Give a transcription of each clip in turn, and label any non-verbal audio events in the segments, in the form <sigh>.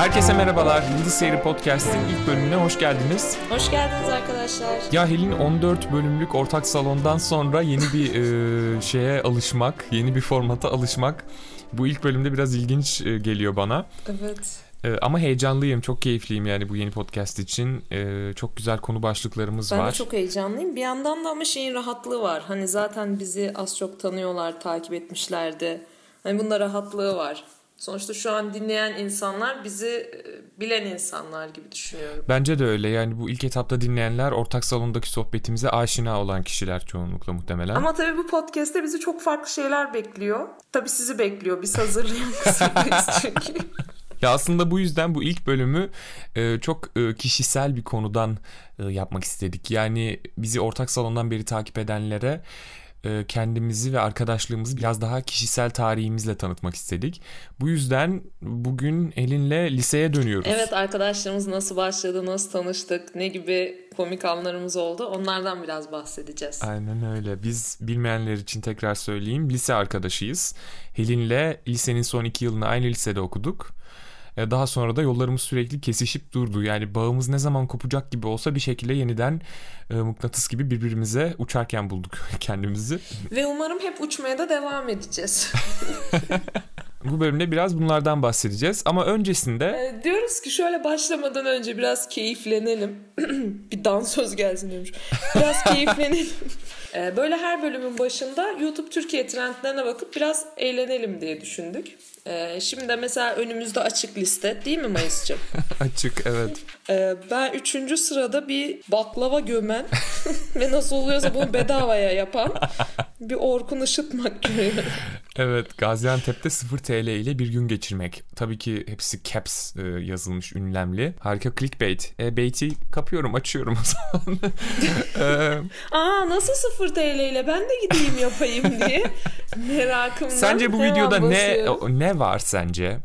Herkese merhabalar. Yıldız Seyri Podcast'in ilk bölümüne hoş geldiniz. Hoş geldiniz arkadaşlar. Ya Helin 14 bölümlük ortak salondan sonra yeni bir e, şeye alışmak, yeni bir formata alışmak bu ilk bölümde biraz ilginç e, geliyor bana. Evet. E, ama heyecanlıyım, çok keyifliyim yani bu yeni podcast için. E, çok güzel konu başlıklarımız Ben var. de çok heyecanlıyım. Bir yandan da ama şeyin rahatlığı var. Hani zaten bizi az çok tanıyorlar, takip etmişlerdi. Hani bunda rahatlığı var. Sonuçta şu an dinleyen insanlar bizi e, bilen insanlar gibi düşünüyorum. Bence de öyle yani bu ilk etapta dinleyenler ortak salondaki sohbetimize aşina olan kişiler çoğunlukla muhtemelen. Ama tabii bu podcast'te bizi çok farklı şeyler bekliyor. Tabii sizi bekliyor. Biz hazırlayan kısımdayız <laughs> çünkü. Ya aslında bu yüzden bu ilk bölümü e, çok e, kişisel bir konudan e, yapmak istedik. Yani bizi ortak salondan beri takip edenlere kendimizi ve arkadaşlığımızı biraz daha kişisel tarihimizle tanıtmak istedik. Bu yüzden bugün Elin'le liseye dönüyoruz. Evet arkadaşlarımız nasıl başladı, nasıl tanıştık, ne gibi komik anlarımız oldu onlardan biraz bahsedeceğiz. Aynen öyle. Biz bilmeyenler için tekrar söyleyeyim. Lise arkadaşıyız. Helin'le lisenin son iki yılını aynı lisede okuduk. E, Daha sonra da yollarımız sürekli kesişip durdu. Yani bağımız ne zaman kopacak gibi olsa bir şekilde yeniden e, mıknatıs gibi birbirimize uçarken bulduk <laughs> kendimizi. Ve umarım hep uçmaya da devam edeceğiz. <laughs> Bu bölümde biraz bunlardan bahsedeceğiz. Ama öncesinde Ee, diyoruz ki şöyle başlamadan önce biraz keyiflenelim. <clears throat> bir dansöz gelsin diyormuş. Biraz <laughs> keyiflenelim. Ee, böyle her bölümün başında YouTube Türkiye trendlerine bakıp biraz eğlenelim diye düşündük. Ee, şimdi de mesela önümüzde açık liste değil mi Mayıs'cığım? <laughs> açık evet. Ee, ben üçüncü sırada bir baklava gömen <laughs> ve nasıl oluyorsa bunu bedavaya yapan bir Orkun Işıtmak görüyorum. Evet Gaziantep'te 0 TL ile bir gün geçirmek. Tabii ki hepsi caps e, yazılmış ünlemli. Harika clickbait. E, bait'i kapıyorum açıyorum o zaman. <laughs> E, Aa nasıl 0 TL ile ben de gideyim yapayım diye merakımdan Sence bu videoda ne basıyorum. ne var sence?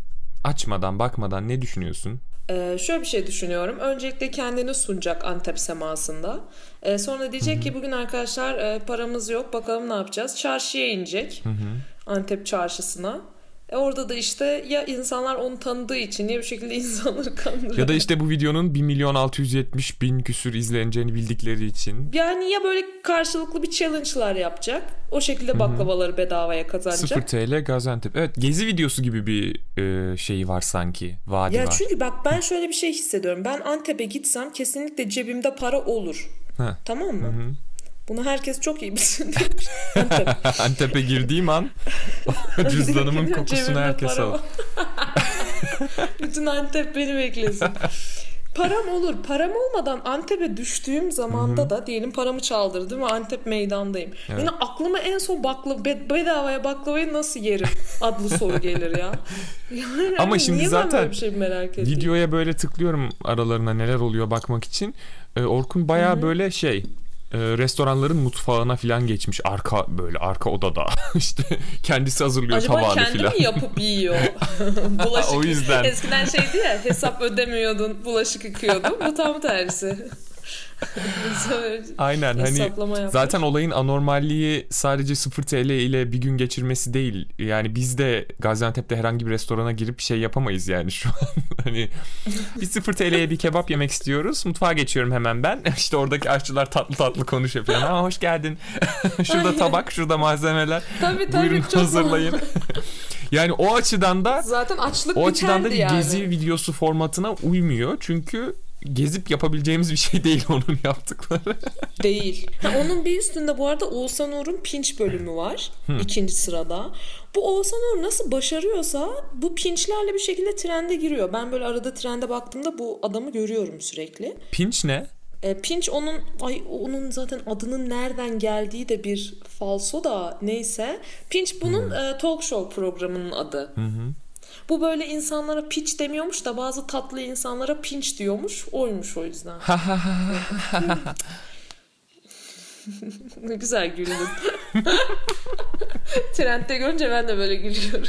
Açmadan bakmadan ne düşünüyorsun? Ee, şöyle bir şey düşünüyorum. Öncelikle kendini sunacak Antep semasında. Ee, sonra diyecek ki bugün arkadaşlar e, paramız yok bakalım ne yapacağız. Çarşıya inecek. Antep çarşısına. E, orada da işte ya insanlar onu tanıdığı için ya bir şekilde <laughs> insanları kandırıyor. Ya da işte bu videonun 1 milyon 670 bin küsür izleneceğini bildikleri için Yani ya böyle karşılıklı bir challenge'lar yapacak. O şekilde baklavaları bedavaya kazanacak. 0 TL Gaziantep. Evet gezi videosu gibi bir e, şeyi var sanki. Vadi Ya var. çünkü bak ben şöyle bir şey hissediyorum. Ben Antep'e gitsem kesinlikle cebimde para olur. Ha. Tamam mı? Bunu herkes çok iyi bilsin. <laughs> Antep. Antep'e girdiğim an <laughs> cüzdanımın kokusunu herkes var. <laughs> Bütün Antep beni beklesin. Param olur. Param olmadan Antep'e düştüğüm zamanda da diyelim paramı çaldırdım ve Antep meydandayım. Yine aklıma en son bakla be- bedavaya baklavayı nasıl yerim adlı soru gelir ya. Yani Ama hani şimdi niye ben zaten böyle bir şey merak ediyorum? Videoya böyle tıklıyorum aralarına neler oluyor bakmak için. E, Orkun baya böyle şey e, restoranların mutfağına falan geçmiş arka böyle arka odada <laughs> işte kendisi hazırlıyor Acaba tabağını kendi falan. mi yapıp yiyor? <laughs> <laughs> Bulaşık. O yüzden. Eskiden şeydi ya hesap ödemiyordun bulaşık yıkıyordun. Bu tam tersi. Aynen hani yapmış. zaten olayın anormalliği sadece 0 TL ile bir gün geçirmesi değil. Yani biz de Gaziantep'te herhangi bir restorana girip şey yapamayız yani şu an. <laughs> hani bir 0 TL'ye bir kebap yemek istiyoruz. Mutfağa geçiyorum hemen ben. <laughs> İşte oradaki aşçılar tatlı tatlı konuşuyor falan. Aa hoş geldin. <laughs> şurada Aynen. tabak, şurada malzemeler. Tabii tabii Buyurun hazırlayın. yani o açıdan da Zaten açlık o açıdan da yani. gezi videosu formatına uymuyor. Çünkü gezip yapabileceğimiz bir şey değil onun yaptıkları. <laughs> Değil. Ha, onun bir üstünde bu arada Oğuzhan Uğur'un Pinç bölümü var. ikinci sırada. Bu Oğuzhan Uğur nasıl başarıyorsa bu pinçlerle bir şekilde trende giriyor. Ben böyle arada trende baktığımda bu adamı görüyorum sürekli. Pinç ne? E, Pinch onun ay onun zaten adının nereden geldiği de bir falso da neyse. Pinch bunun e, talk show programının adı. Bu böyle insanlara pitch demiyormuş da bazı tatlı insanlara pinch diyormuş. Oymuş o yüzden. <laughs> ne güzel güldün. <laughs> Trendde görünce ben de böyle gülüyorum.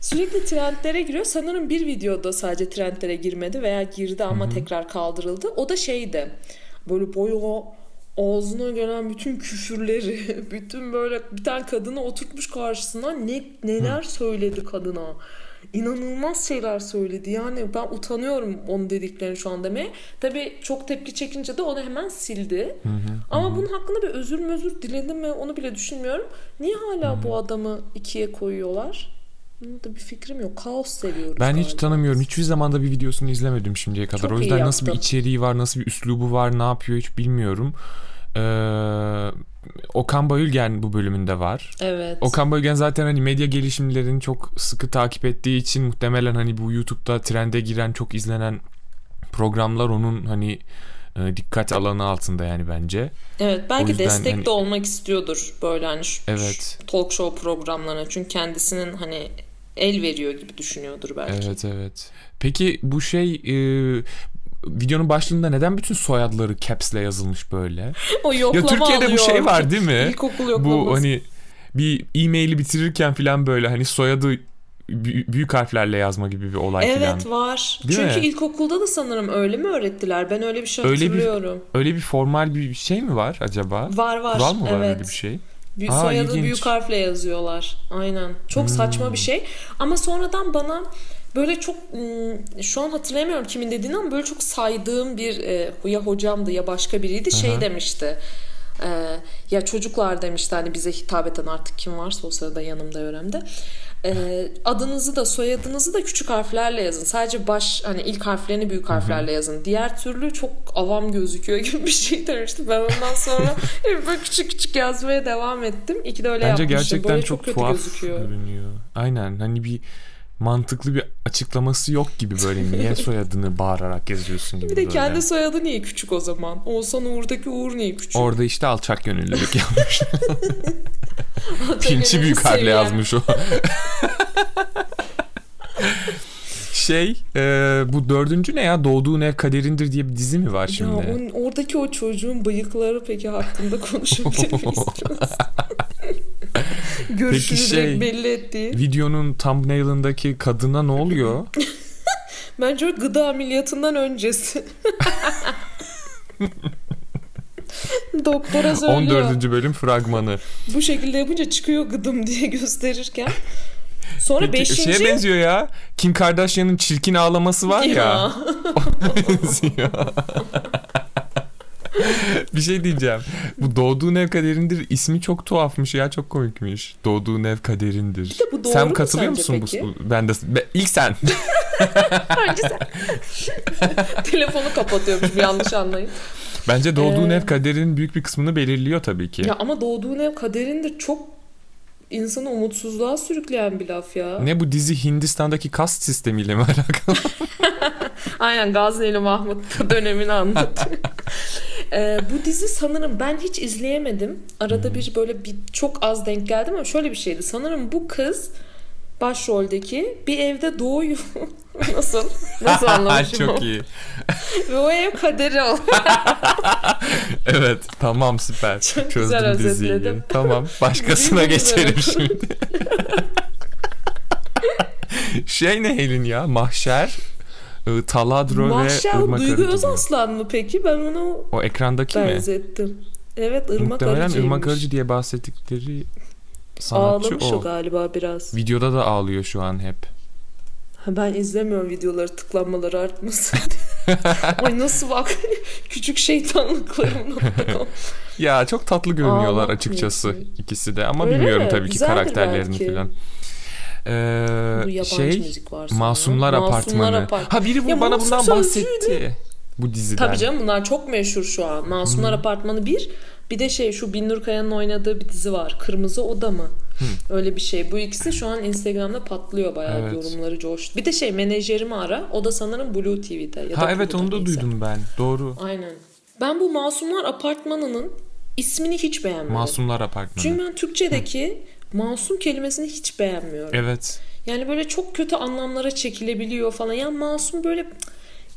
Sürekli trendlere giriyor. Sanırım bir videoda sadece trendlere girmedi veya girdi ama tekrar kaldırıldı. O da şeydi. Böyle bayağı ağzına gelen bütün küfürleri, <laughs> bütün böyle bir tane kadını oturtmuş karşısına ne neler söyledi kadına. inanılmaz şeyler söyledi. Yani ben utanıyorum onun dediklerini şu an demeye. Tabii çok tepki çekince de onu hemen sildi. Hı hı, Ama hı. bunun hakkında bir özür mözür diledi mi onu bile düşünmüyorum. Niye hala bu adamı ikiye koyuyorlar? Da bir fikrim yok. Kaos seviyoruz Ben hiç galiba. tanımıyorum. Hiçbir zamanda bir videosunu izlemedim şimdiye kadar. Çok o yüzden nasıl bir içeriği var, nasıl bir üslubu var, ne yapıyor hiç bilmiyorum. Ee, Okan Bayülgen bu bölümünde var. Evet. Okan Bayülgen zaten hani medya gelişimlerini çok sıkı takip ettiği için muhtemelen hani bu YouTube'da trende giren çok izlenen programlar onun hani e, dikkat alanı altında yani bence. Evet belki yüzden destek hani- de olmak istiyordur böyle hani şu, Evet. şu talk show programlarına. Çünkü kendisinin hani el veriyor gibi düşünüyordur belki. Evet evet. Peki bu şey e, videonun başlığında neden bütün soyadları caps'le yazılmış böyle? <laughs> O Ya yoklama Türkiye'de bu alıyor. şey var değil mi? İlkokul yoklaması. Bu hani bir e-maili bitirirken falan böyle hani soyadı bü- büyük harflerle yazma gibi bir olay Evet falan. var. Değil Çünkü mi? ilkokulda da sanırım öyle mi öğrettiler? Ben öyle bir şey Öyle bir- hatırlıyorum. Öyle bir formal bir şey mi var acaba? Var var. Kural mı var evet. öyle bir şey? Büyük Aa, soyadı ilginç. Hmm. büyük harfle yazıyorlar. Aynen. Çok saçma bir şey. Ama sonradan bana böyle çok ım, şu an hatırlayamıyorum kimin dediğini ama böyle çok saydığım bir e, ya hocamdı ya başka biriydi şey Aha. demişti. E, ya çocuklar demişti hani bize hitap eden artık kim varsa o sırada yanımda öğremde. E, adınızı da soyadınızı da küçük harflerle yazın. Sadece baş hani ilk harflerini büyük harflerle yazın. Diğer türlü çok avam gözüküyor gibi bir şey demişti. Ben ondan sonra <laughs> hep böyle küçük küçük yazmaya devam ettim. İyi ki de öyle Bence yapmışım. gerçekten Böyle çok, kötü tuhaf gözüküyor. görünüyor. Aynen hani bir mantıklı bir açıklaması yok gibi böyle <laughs> niye soyadını bağırarak yazıyorsun gibi Bir de böyle. kendi soyadı niye küçük o zaman? Oğuzhan Uğur'daki Uğur niye küçük? Orada işte alçak gönüllülük yapmış. <laughs> Pinçi büyük harfle yazmış o. şey e, bu dördüncü ne ya doğduğun ev kaderindir diye bir dizi mi var Ya şimdi? onun, oradaki o çocuğun bıyıkları peki hakkında konuşabilir miyiz? Görüşünü <laughs> Peki şey- belli ettiği. Videonun thumbnail'ındaki kadına ne oluyor? <laughs> Bence o gıda ameliyatından öncesi. <laughs> Doktora söylüyor. 14. bölüm fragmanı. Bu şekilde yapınca çıkıyor gıdım diye <laughs> gösterirken. Sonra Peki, beşinci... Şeye benziyor ya. Kim Kardashian'ın çirkin ağlaması var ya. <laughs> benziyor. <laughs> bir şey diyeceğim. Bu doğduğun ev kaderindir ismi çok tuhafmış ya çok komikmiş. Doğduğun ev kaderindir. de bu doğru sen mu katılıyor musun peki? bu? Ben de be- ilk sen. Bence sen. Telefonu kapatıyormuş bir yanlış anlayın. Bence doğduğun Ee, ev kaderinin büyük bir kısmını belirliyor tabii ki. Ya ama doğduğun ev kaderindir çok insanı umutsuzluğa sürükleyen bir laf ya. Ne bu dizi Hindistan'daki kast sistemiyle mi <laughs> alakalı? <laughs> Aynen Gazneli Mahmut dönemini anlatıyor. <laughs> Ee, bu dizi sanırım ben hiç izleyemedim. Arada bir böyle bir çok az denk geldim ama şöyle bir şeydi. Sanırım bu kız başroldeki bir evde doğuyor. <laughs> Nasıl? Nasıl <laughs> anlamışım çok iyi. <laughs> Ve o ev kaderi o. Evet tamam süper. Çok Çözdüm güzel diziyi. özetledim. Tamam başkasına mi geçelim şimdi. şey ne Helin ya Mahşer, ı, Taladro ve Mahşer Irmak Duygu. Özaslan mı peki? Ben onu O ekrandaki mi? benzettim. Evet Irmak Muhtemelen Arıcı'ymış. Irmak Arıcı diye bahsettikleri sanatçı Ağlamış o. o galiba biraz. Videoda da ağlıyor şu an hep. Ha, Ben izlemiyorum videoları tıklanmaları artmasın. <laughs> Ay nasıl bak <laughs> küçük şeytanlıklarım. <laughs> Ya çok tatlı görünüyorlar Ağlamak açıkçası niyetine. ikisi de ama Öyle bilmiyorum mi? tabii ki karakterlerini falan. Ee, şey var sonra. Masumlar, Apartmanı. Apart- Ha biri bu Ya bana bundan bahsetti. Bu diziden. Tabii canım bunlar çok meşhur şu an. Masumlar Apartmanı bir. Bir de şey şu Binnur Kaya'nın oynadığı bir dizi var. Kırmızı Oda mı? Öyle bir şey. Bu ikisi şu an Instagram'da patlıyor bayağı Evet. yorumları coştu. Bir de şey menajerimi ara. O da sanırım Blue TV'de. Ya da Ha evet Pluto'da onu da neyse. duydum ben. Doğru. Aynen. Ben bu Masumlar Apartmanı'nın ismini hiç beğenmedim. Masumlar Apartmanı. Çünkü ben Türkçedeki masum kelimesini hiç beğenmiyorum. Evet. Yani böyle çok kötü anlamlara çekilebiliyor falan. Yani masum böyle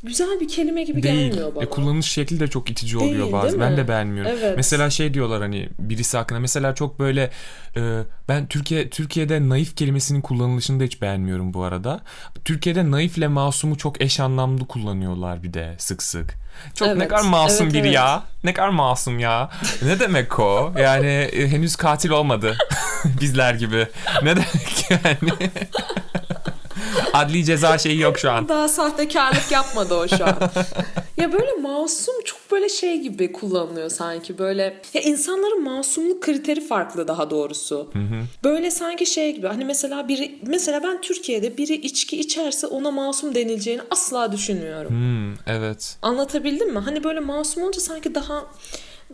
güzel bir kelime gibi Değil. gelmiyor bana. E, kullanış şekli de çok itici Değil, oluyor bazen. Ben de beğenmiyorum. Evet. Mesela şey diyorlar hani birisi hakkında mesela çok böyle e, ben Türkiye Türkiye'de naif kelimesinin kullanılışını da hiç beğenmiyorum bu arada. Türkiye'de naifle masumu çok eş anlamlı kullanıyorlar bir de sık sık. Çok ne Evet, kadar masum evet, biri evet. ya. Ne kadar masum ya. ne demek o? Yani e, henüz katil olmadı. <laughs> Bizler gibi. Ne demek yani? <laughs> <laughs> Adli ceza şeyi yok şu an. Daha sahtekarlık yapmadı o şu an. <laughs> ya böyle masum çok böyle şey gibi kullanılıyor sanki böyle. Ya insanların masumluk kriteri farklı daha doğrusu. Böyle sanki şey gibi hani mesela biri mesela ben Türkiye'de biri içki içerse ona masum denileceğini asla düşünmüyorum. Hmm, evet. Anlatabildim mi? Hani böyle masum olunca sanki daha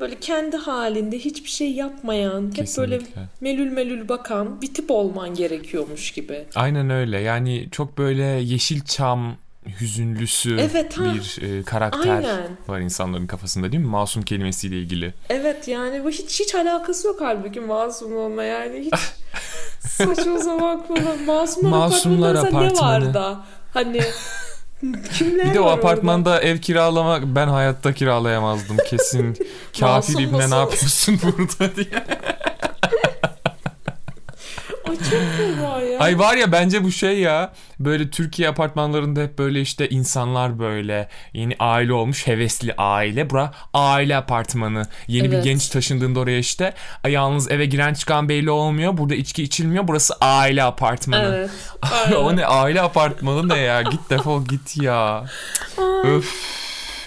böyle kendi halinde hiçbir şey yapmayan, hep böyle Kesinlikle. melül melül bakan bir tip olman gerekiyormuş gibi. Aynen öyle. Yani çok böyle Yeşilçam hüzünlüsü Evet, ha. bir e, karakter Aynen. var insanların kafasında değil mi? Masum kelimesiyle ilgili. Evet yani bu hiç hiç alakası yok halbuki masum olma yani hiç <laughs> saçma sapan. Masumlar, Masumlar apartmanı. ne var da hani kimler Bir de o orada? apartmanda ev kiralamak ben hayatta kiralayamazdım kesin. <laughs> Kafir ibne ne yapıyorsun burada diye. <laughs> Çok ya. Ay var ya bence bu şey ya böyle Türkiye apartmanlarında hep böyle işte insanlar böyle yeni aile olmuş hevesli aile. Bura aile apartmanı. Yeni bir Evet. genç taşındığında oraya işte "Ay, yalnız eve giren çıkan belli olmuyor. Burada içki içilmiyor. Burası aile apartmanı. Evet. <laughs> o ne aile apartmanı ne ya? Git defol git ya. Öf.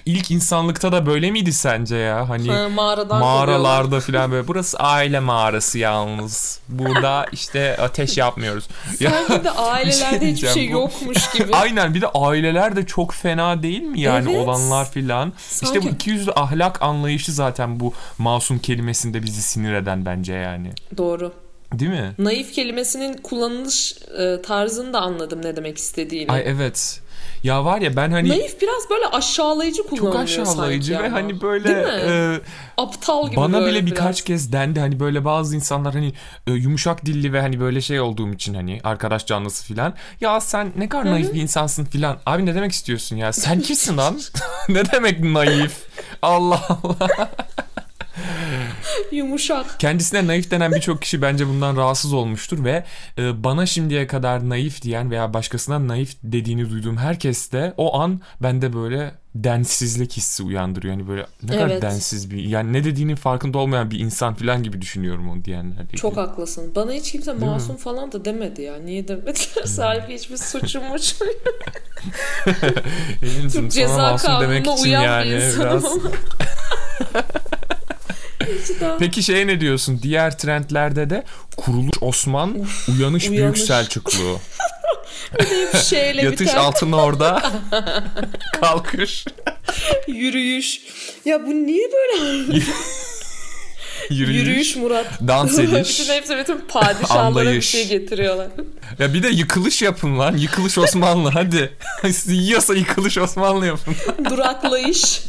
İlk insanlıkta da böyle miydi sence ya? Hani Ha, mağaradan mağaralarda falan böyle. Burası aile mağarası yalnız. Burada <laughs> işte ateş yapmıyoruz. Ya, Sanki de <laughs> ailelerde hiçbir diyeceğim, şey bu- yokmuş gibi. <laughs> Aynen bir de aileler de çok fena değil mi yani Evet. olanlar filan. İşte bu ikiyüzlü ahlak anlayışı zaten bu masum kelimesinde bizi sinir eden bence yani. Doğru. Değil mi? Naif kelimesinin kullanılış e, tarzını da anladım ne demek istediğini. Ay evet. Ya var ya ben hani Naif biraz böyle aşağılayıcı çok kullanılıyor aşağılayıcı sanki ve ama. hani böyle Değil mi? e, Aptal gibi Bana bile birkaç biraz. kez dendi hani böyle bazı insanlar hani e, yumuşak dilli ve hani böyle şey olduğum için hani arkadaş canlısı filan. Ya sen ne kadar naif bir insansın filan. Abi ne demek istiyorsun ya? Sen kimsin lan? <laughs> <laughs> ne demek naif? Allah Allah. <laughs> <laughs> Yumuşak. Kendisine naif denen birçok kişi bence bundan rahatsız olmuştur ve e, bana şimdiye kadar naif diyen veya başkasına naif dediğini duyduğum herkes de o an bende böyle densizlik hissi uyandırıyor. Yani böyle ne kadar Evet. densiz bir yani ne dediğinin farkında olmayan bir insan falan gibi düşünüyorum onu diyenlerle. Çok ilgili. haklısın. Bana hiç kimse masum falan da demedi ya. Niye demediler? Halbuki hiçbir suçum. <laughs> Eminsin, Çok ceza kanununa uyan yani bir insanım biraz. ama. <laughs> Peki şeye ne diyorsun? Diğer trendlerde de kuruluş Osman, uyanış, Büyük uyanış. Selçuklu. <laughs> Bir şeyle Yatış biter. altın orada. <laughs> Kalkış. Yürüyüş. Ya bu niye böyle Yürüyüş. yürüyüş Murat? Dans <laughs> ediş. bütün hepsi bütün padişahlara bir şey getiriyorlar. Ya bir de yıkılış yapın lan. Yıkılış Osmanlı hadi. Yiyorsa yıkılış Osmanlı yapın. Duraklayış.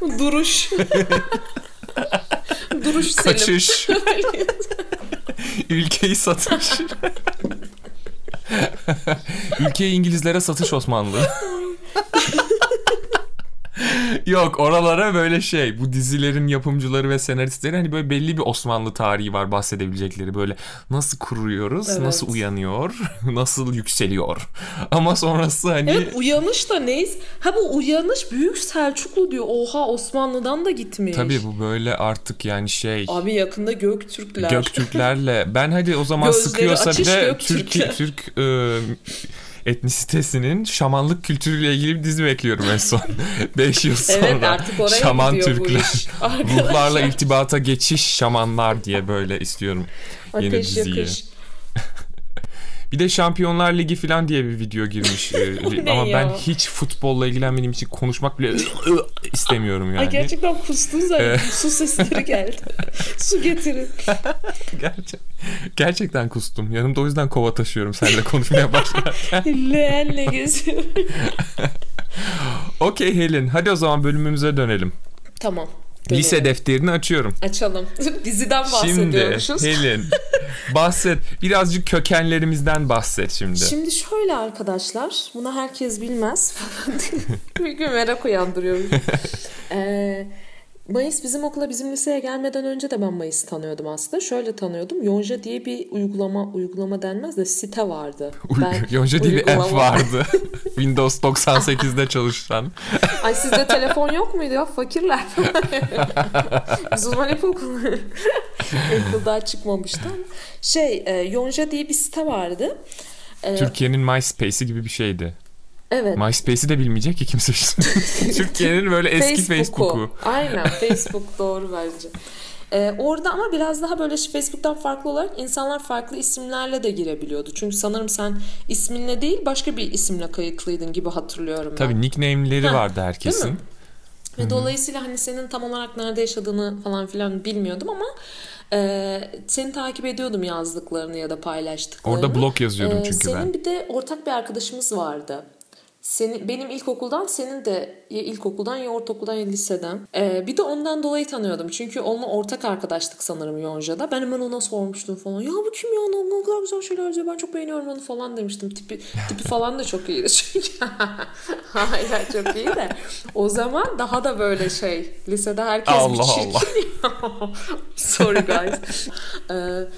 <laughs> Duruş. <laughs> Duruş Selim. Kaçış. <laughs> Ülkeyi satış. Ülkeyi İngilizlere satış Osmanlı. <laughs> Yok oralara böyle şey bu dizilerin yapımcıları ve senaristleri hani böyle belli bir Osmanlı tarihi var bahsedebilecekleri böyle nasıl kuruyoruz Evet. nasıl uyanıyor <laughs> nasıl yükseliyor <laughs> ama sonrası hani Evet uyanış da neyiz? Ha bu uyanış Büyük Selçuklu diyor. Oha Osmanlı'dan da gitmiş. tabii bu böyle artık yani şey Abi yakında Göktürkler. Göktürklerle ben hadi o zaman Gözleri sıkıyorsa bir de. Türk Türk e, etnisitesinin şamanlık kültürüyle ilgili bir dizi bekliyorum en son <laughs> 5 yıl sonra. Evet artık oraya Şaman Türkler. <laughs> Ruhlarla irtibata geçiş şamanlar diye böyle istiyorum yeni Ateş diziyi. yakış. Bir de Şampiyonlar Ligi falan diye bir video girmiş. e, <laughs> ama ya? ben hiç futbolla ilgilenmediğim için konuşmak bile <laughs> istemiyorum yani. Ay gerçekten kustun zaten. Su sesleri geldi. <laughs> Su getirin. Gerçek- gerçekten kustum. Yanımda o yüzden kova taşıyorum seninle konuşmaya başlarken. Leğenle geziyor. Okey Helen hadi o zaman bölümümüze dönelim. tamam. Lise dönelim. defterini açıyorum. Açalım. <laughs> Diziden Şimdi bahsediyormuşuz. Helen bahset. Birazcık kökenlerimizden bahset şimdi. Şimdi şöyle arkadaşlar, bunu herkes bilmez. <laughs> Bir merak uyandırıyor. <laughs> ee, Mayıs bizim okula bizim liseye gelmeden önce de ben Mayıs tanıyordum aslında. Şöyle tanıyordum. Yonca diye bir uygulama, uygulama denmez de site vardı. Ben Yonca diye bir app vardı. <laughs> Windows 98'de çalışan. Ay sizde telefon yok muydu ya? Fakirler. <laughs> Biz o zaman Apple kullanıyoruz. Çıkmamıştı ama. Şey, e, Yonca diye bir site vardı. Ee, Türkiye'nin MySpace'i gibi bir şeydi. Evet. MySpace'i de bilmeyecek ki kimse. <laughs> Türkiye'nin böyle eski Facebook'u. Facebook'u. Aynen Facebook doğru bence. Ee, orada ama biraz daha böyle Facebook'tan farklı olarak insanlar farklı isimlerle de girebiliyordu. Çünkü sanırım sen isminle değil başka bir isimle kayıtlıydın gibi hatırlıyorum ben. Tabii nickname'leri vardı herkesin. Ve Hı-hı. dolayısıyla hani senin tam olarak nerede yaşadığını falan filan bilmiyordum ama e, seni takip ediyordum yazdıklarını ya da paylaştıklarını. Orada blog yazıyordum çünkü senin ben. Senin bir de ortak bir arkadaşımız vardı. Senin, benim ilkokuldan senin de ya ilkokuldan ya ortaokuldan ya liseden. Ee, bir de ondan dolayı tanıyordum. Çünkü onunla ortak arkadaştık sanırım Yonca'da. Ben hemen ona sormuştum falan. Ya bu kim ya? Ne kadar güzel şeyler yazıyor. Ben çok beğeniyorum onu falan demiştim. Tipi, tipi <laughs> falan da çok iyiydi çünkü. <laughs> Hayır çok iyi de. O zaman daha da böyle şey. Lisede herkes Allah bir çirkin. Allah. <laughs> Sorry guys. Ee,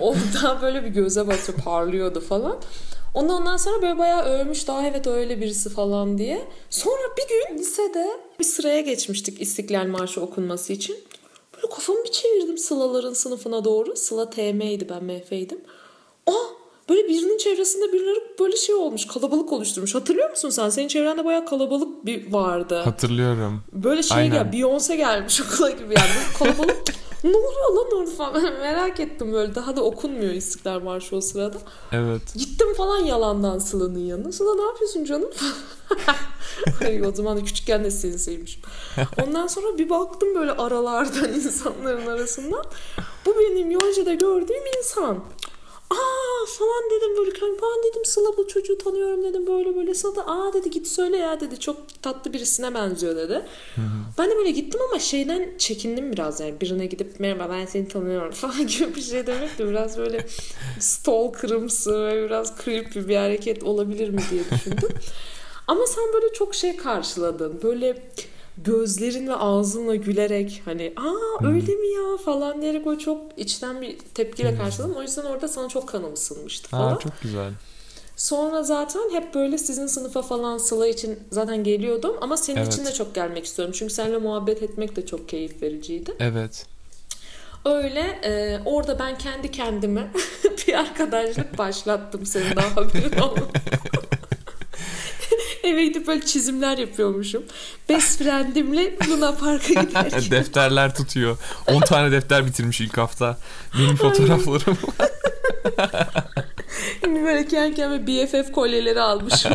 orada böyle bir göze batıyor parlıyordu falan. Onu ondan sonra böyle bayağı övmüş daha evet öyle birisi falan diye. Sonra bir gün lisede bir sıraya geçmiştik İstiklal Marşı okunması için. Böyle kafamı bir çevirdim Sıla'ların sınıfına doğru. Sıla TM'ydi ben MF'ydim. Aa böyle birinin çevresinde birileri böyle şey olmuş kalabalık oluşturmuş. Hatırlıyor musun sen? Senin çevrende bayağı kalabalık bir vardı. Hatırlıyorum. Böyle şey Aynen. gel Beyoncé gelmiş <laughs> okula gibi yani. kalabalık ne oluyor lan orada falan <laughs> merak ettim böyle daha da okunmuyor İstiklal Marşı o sırada. Evet. Gittim falan yalandan Sıla'nın yanına. Sıla ne yapıyorsun canım? <laughs> Ay, o zaman da küçükken de sinsiymişim. <laughs> Ondan sonra bir baktım böyle aralardan insanların arasından. Bu benim Yonca'da gördüğüm insan aa falan dedim böyle ben dedim Sıla bu çocuğu tanıyorum dedim böyle böyle Sıla da aa dedi git söyle ya dedi çok tatlı birisine benziyor dedi. Hı hı. Ben de böyle gittim ama şeyden çekindim biraz yani birine gidip merhaba ben seni tanıyorum <laughs> falan gibi bir şey demek de biraz böyle stalkerımsı ve biraz creepy bir hareket olabilir mi diye düşündüm. <laughs> ama sen böyle çok şey karşıladın böyle gözlerin ve ağzınla gülerek hani aa hmm. öyle mi ya falan diyerek o çok içten bir tepkiyle hmm. karşıladım. O yüzden orada sana çok kanım ısınmıştı falan. Aa, çok güzel. Sonra zaten hep böyle sizin sınıfa falan Sıla için zaten geliyordum ama senin evet. için de çok gelmek istiyorum. Çünkü seninle muhabbet etmek de çok keyif vericiydi. Evet. Öyle e, orada ben kendi kendime <laughs> bir arkadaşlık başlattım senin daha haberin olmadan. <laughs> Eve gidip böyle çizimler yapıyormuşum. Best friendimle Luna Park'a <laughs> giderken. Defterler tutuyor. 10 tane defter bitirmiş ilk hafta. Benim fotoğraflarım <laughs> <laughs> böyle kendi kendime BFF kolyeleri almışım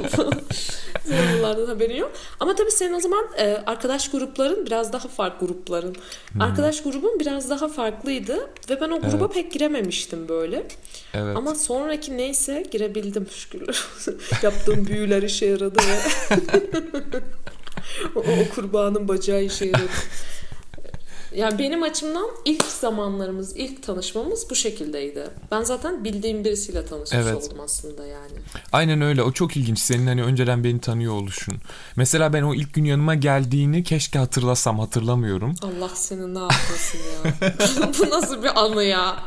<laughs> bunlardan haberin yok. Ama tabii senin o zaman e, arkadaş grupların biraz daha farklı grupların. Hmm. Arkadaş grubun biraz daha farklıydı. Ve ben o gruba evet. pek girememiştim böyle. Evet. Ama sonraki neyse girebildim şükürler. <laughs> Yaptığım büyüler işe yaradı ve o, o kurbanın bacağı işe yaradı. Yani benim açımdan ilk zamanlarımız, ilk tanışmamız bu şekildeydi. Ben zaten bildiğim birisiyle tanışmış evet. oldum aslında yani. Aynen öyle. O çok ilginç. Senin hani önceden beni tanıyor oluşun. Mesela ben o ilk gün yanıma geldiğini keşke hatırlasam. Hatırlamıyorum. Allah seni ne yapmasın ya. <laughs> bu nasıl bir anı ya?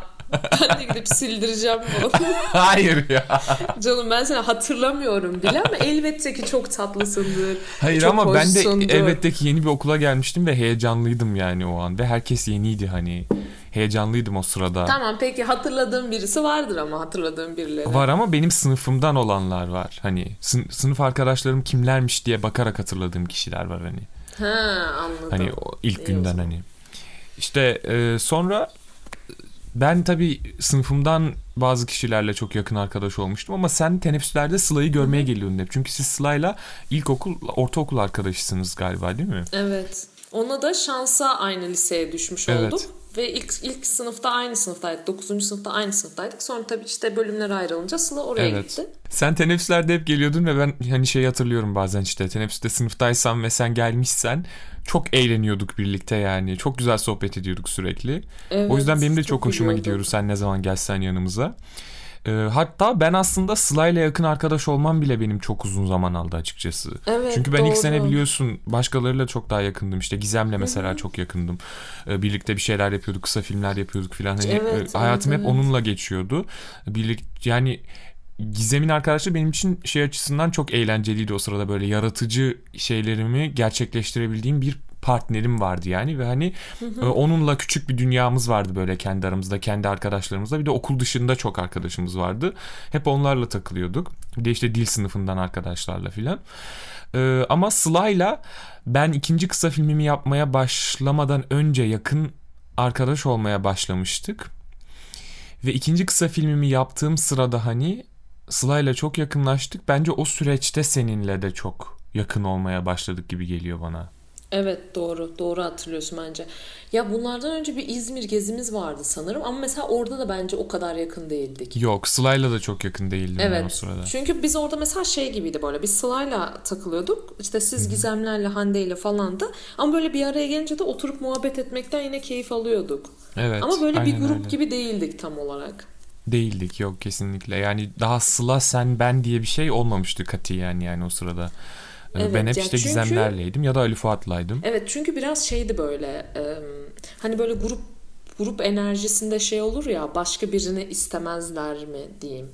Ben de gidip sildireceğim bunu. <laughs> Hayır ya. Canım ben seni hatırlamıyorum bile ama elbette ki çok tatlısındır. Hayır çok ama ben de elbette ki yeni bir okula gelmiştim ve heyecanlıydım yani o an. Ve herkes yeniydi hani. Heyecanlıydım o sırada. Tamam peki hatırladığım birisi vardır ama hatırladığım birileri. Var ama benim sınıfımdan olanlar var. Hani sınıf arkadaşlarım kimlermiş diye bakarak hatırladığım kişiler var hani. Ha anladım. Hani o ilk İyi günden hani. İşte e, sonra ben tabii sınıfımdan bazı kişilerle çok yakın arkadaş olmuştum ama sen teneffüslerde Sıla'yı görmeye geliyordun hep. Çünkü siz Sıla'yla ilkokul, ortaokul arkadaşısınız galiba değil mi? Evet. Ona da şansa aynı liseye düşmüş evet. olduk. Ve ilk, ilk sınıfta aynı sınıftaydık. Dokuzuncu sınıfta aynı sınıftaydık. Sonra tabii işte bölümler ayrılınca Sıla oraya evet. gitti. Sen teneffüslerde hep geliyordun ve ben hani şey hatırlıyorum bazen işte teneffüste sınıftaysam ve sen gelmişsen çok eğleniyorduk birlikte yani. Çok güzel sohbet ediyorduk sürekli. Evet, o yüzden benim de çok, çok hoşuma gidiyordu sen ne zaman gelsen yanımıza. E, hatta ben aslında ile yakın arkadaş olmam bile benim çok uzun zaman aldı açıkçası. Evet, Çünkü ben doğru. ilk sene biliyorsun başkalarıyla çok daha yakındım. İşte Gizem'le mesela Hı-hı. çok yakındım. E, birlikte bir şeyler yapıyorduk, kısa filmler yapıyorduk falan. Hani evet, hayatım evet, hep evet. onunla geçiyordu. Birlik yani Gizem'in arkadaşlığı benim için şey açısından çok eğlenceliydi o sırada böyle yaratıcı şeylerimi gerçekleştirebildiğim bir partnerim vardı yani ve hani e, onunla küçük bir dünyamız vardı böyle kendi aramızda, kendi arkadaşlarımızla. Bir de okul dışında çok arkadaşımız vardı. Hep onlarla takılıyorduk. Bir de işte dil sınıfından arkadaşlarla filan. E, ama Sıla'yla ben ikinci kısa filmimi yapmaya başlamadan önce yakın arkadaş olmaya başlamıştık. Ve ikinci kısa filmimi yaptığım sırada hani Sıla'yla çok yakınlaştık. Bence o süreçte seninle de çok yakın olmaya başladık gibi geliyor bana. Evet doğru doğru hatırlıyorsun bence. Ya bunlardan önce bir İzmir gezimiz vardı sanırım ama mesela orada da bence o kadar yakın değildik. Yok Sıla'yla da çok yakın değildim ben o Evet. sırada. Çünkü biz orada mesela şey gibiydi böyle. Biz Sıla'yla takılıyorduk. İşte siz Gizemlerle, Hande'yle falan da. Ama böyle bir araya gelince de oturup muhabbet etmekten yine keyif alıyorduk. Evet. Ama böyle bir grup öyle. gibi değildik tam olarak. Değildik yok kesinlikle. Yani daha Sıla sen ben diye bir şey olmamıştı katiyen yani o sırada. Ee, Evet, ben hep ya işte çünkü- Gizemlerleydim ya da Ali Fuat'laydım. Evet çünkü biraz şeydi böyle e, hani böyle grup grup enerjisinde şey olur ya başka birini istemezler mi diyeyim.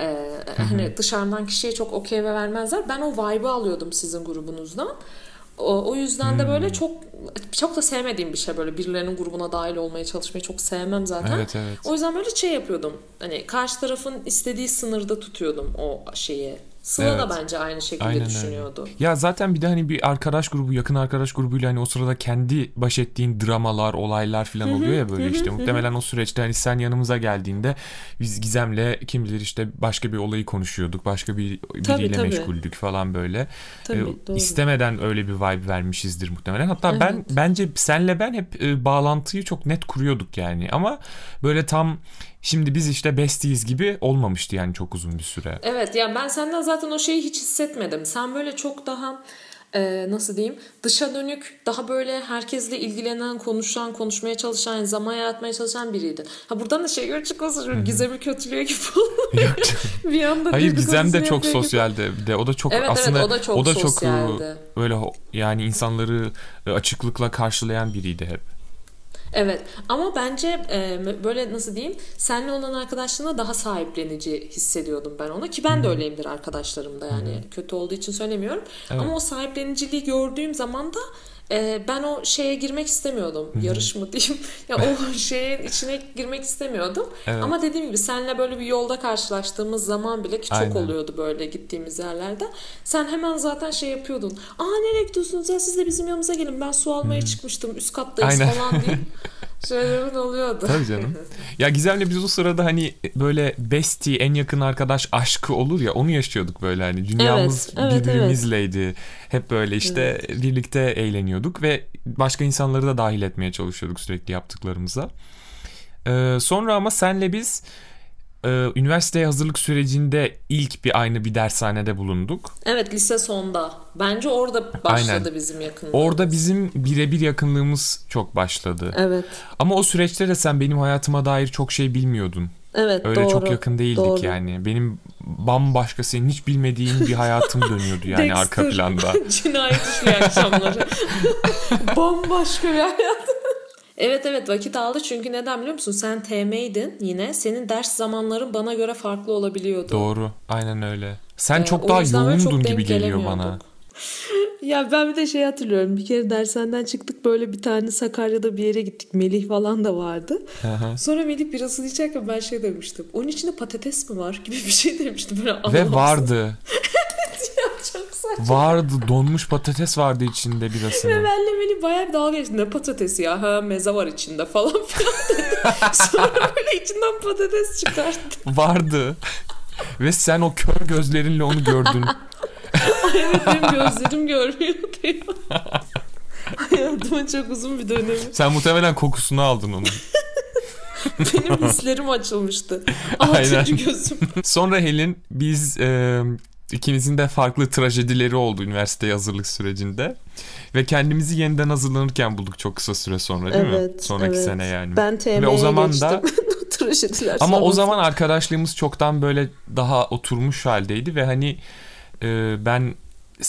E, hani dışarıdan kişiye çok okey ve vermezler. Ben o vibe'ı alıyordum sizin grubunuzdan. O, o yüzden de Hmm. böyle çok çok da sevmediğim bir şey böyle birilerinin grubuna dahil olmaya çalışmayı çok sevmem zaten. Evet evet. O yüzden böyle şey yapıyordum. Hani karşı tarafın istediği sınırda tutuyordum o şeyi. Sıla da Evet. bence aynı şekilde Aynen öyle. düşünüyordu. Ya zaten bir de hani bir arkadaş grubu, yakın arkadaş grubuyla hani o sırada kendi baş ettiğin dramalar, olaylar falan oluyor ya böyle işte. Muhtemelen o süreçte hani sen yanımıza geldiğinde biz Gizem'le kim bilir işte başka bir olayı konuşuyorduk. Başka bir biriyle tabii. meşguldük falan böyle. Tabii, Ee, doğru. istemeden öyle bir vibe vermişizdir muhtemelen. Hatta ben Evet. bence senle ben hep e, bağlantıyı çok net kuruyorduk yani. Ama böyle tam şimdi biz işte bestiyiz gibi olmamıştı yani çok uzun bir süre. Evet yani ben senden zaten o şeyi hiç hissetmedim. Sen böyle çok daha e, nasıl diyeyim dışa dönük daha böyle herkesle ilgilenen konuşan konuşmaya çalışan zaman yaratmaya çalışan biriydin. Ha buradan da şey olsun şöyle gizemi kötülüyor gibi <laughs> bir anda Hayır Gizem de çok gibi. sosyaldi. Bir de o da çok Evet, evet, aslında o da çok e, sosyaldi. böyle yani insanları e, açıklıkla karşılayan biriydi hep. Evet ama bence e, böyle nasıl diyeyim seninle olan arkadaşlığına daha sahiplenici hissediyordum ben ona ki ben de öyleyimdir arkadaşlarımda yani kötü olduğu için söylemiyorum. Evet. ama o sahipleniciliği gördüğüm zaman da e, ben o şeye girmek istemiyordum. Yarış mı diyeyim? <laughs> Ya o <laughs> şeyin içine girmek istemiyordum. Evet. ama dediğim gibi seninle böyle bir yolda karşılaştığımız zaman bile ki çok Aynen. oluyordu böyle gittiğimiz yerlerde. Sen hemen zaten şey yapıyordun. Aa nereye gidiyorsunuz ya? Siz de bizim yanımıza gelin. Ben su almaya çıkmıştım. Üst kattayız Aynen. falan deyip <laughs> şeylerin oluyordu. Tabii canım. ya Gizem'le biz o sırada hani böyle bestie en yakın arkadaş aşkı olur ya onu yaşıyorduk böyle hani dünyamız Evet, evet, birbirimizleydi. Hep böyle işte birlikte eğleniyorduk ve başka insanları da dahil etmeye çalışıyorduk sürekli yaptıklarımıza. Ee, sonra ama senle biz e, üniversiteye hazırlık sürecinde ilk bir aynı bir dershanede bulunduk. Evet lise sonda. Bence orada başladı Aynen. bizim yakınlığımız. Orada bizim birebir yakınlığımız çok başladı. Evet. Ama o süreçte de sen benim hayatıma dair çok şey bilmiyordun. Evet Öyle doğru. çok yakın değildik doğru. yani. Benim bambaşka senin hiç bilmediğin bir hayatım dönüyordu yani arka planda. <laughs> Cinayet işliyor akşamları. <laughs> Bambaşka bir hayat. Evet evet vakit aldı çünkü neden biliyor musun? Sen TM'ydin yine. Senin ders zamanların bana göre farklı olabiliyordu. Doğru. Aynen öyle. Sen Ee, çok daha yoğundun gibi geliyor bana. <laughs> Ya ben bir de şey hatırlıyorum. Bir kere dershaneden çıktık böyle bir tane Sakarya'da bir yere gittik. Melih falan da vardı. Sonra Melih birasını içerken ben şey demiştim. Onun içinde patates mi var gibi bir şey demiştim. Böyle Ve vardı. <laughs> Çok saçma. Vardı. Donmuş patates vardı içinde Ve birasının. benle Melih bayağı bir dalga geçti. Ne patatesi ya? Ha meze var içinde falan <laughs> filan dedi. Sonra böyle içinden patates çıkarttı. Vardı. Ve sen o kör gözlerinle onu gördün. Ay evet benim gözlerim görmüyor diyor. Hayatımın çok uzun bir dönemi. Sen muhtemelen kokusunu aldın onun. Benim hislerim açılmıştı. <laughs> Aynen. Altıncı gözüm. Sonra Helin biz e, ikimizin de farklı trajedileri oldu üniversite hazırlık sürecinde. Ve kendimizi yeniden hazırlanırken bulduk çok kısa süre sonra değil mi? Sonraki sene yani. Ben TM'ye Ve o zaman geçtim. <laughs> da Trajediler ama o sonrası. zaman arkadaşlığımız çoktan böyle daha oturmuş haldeydi ve hani e, ben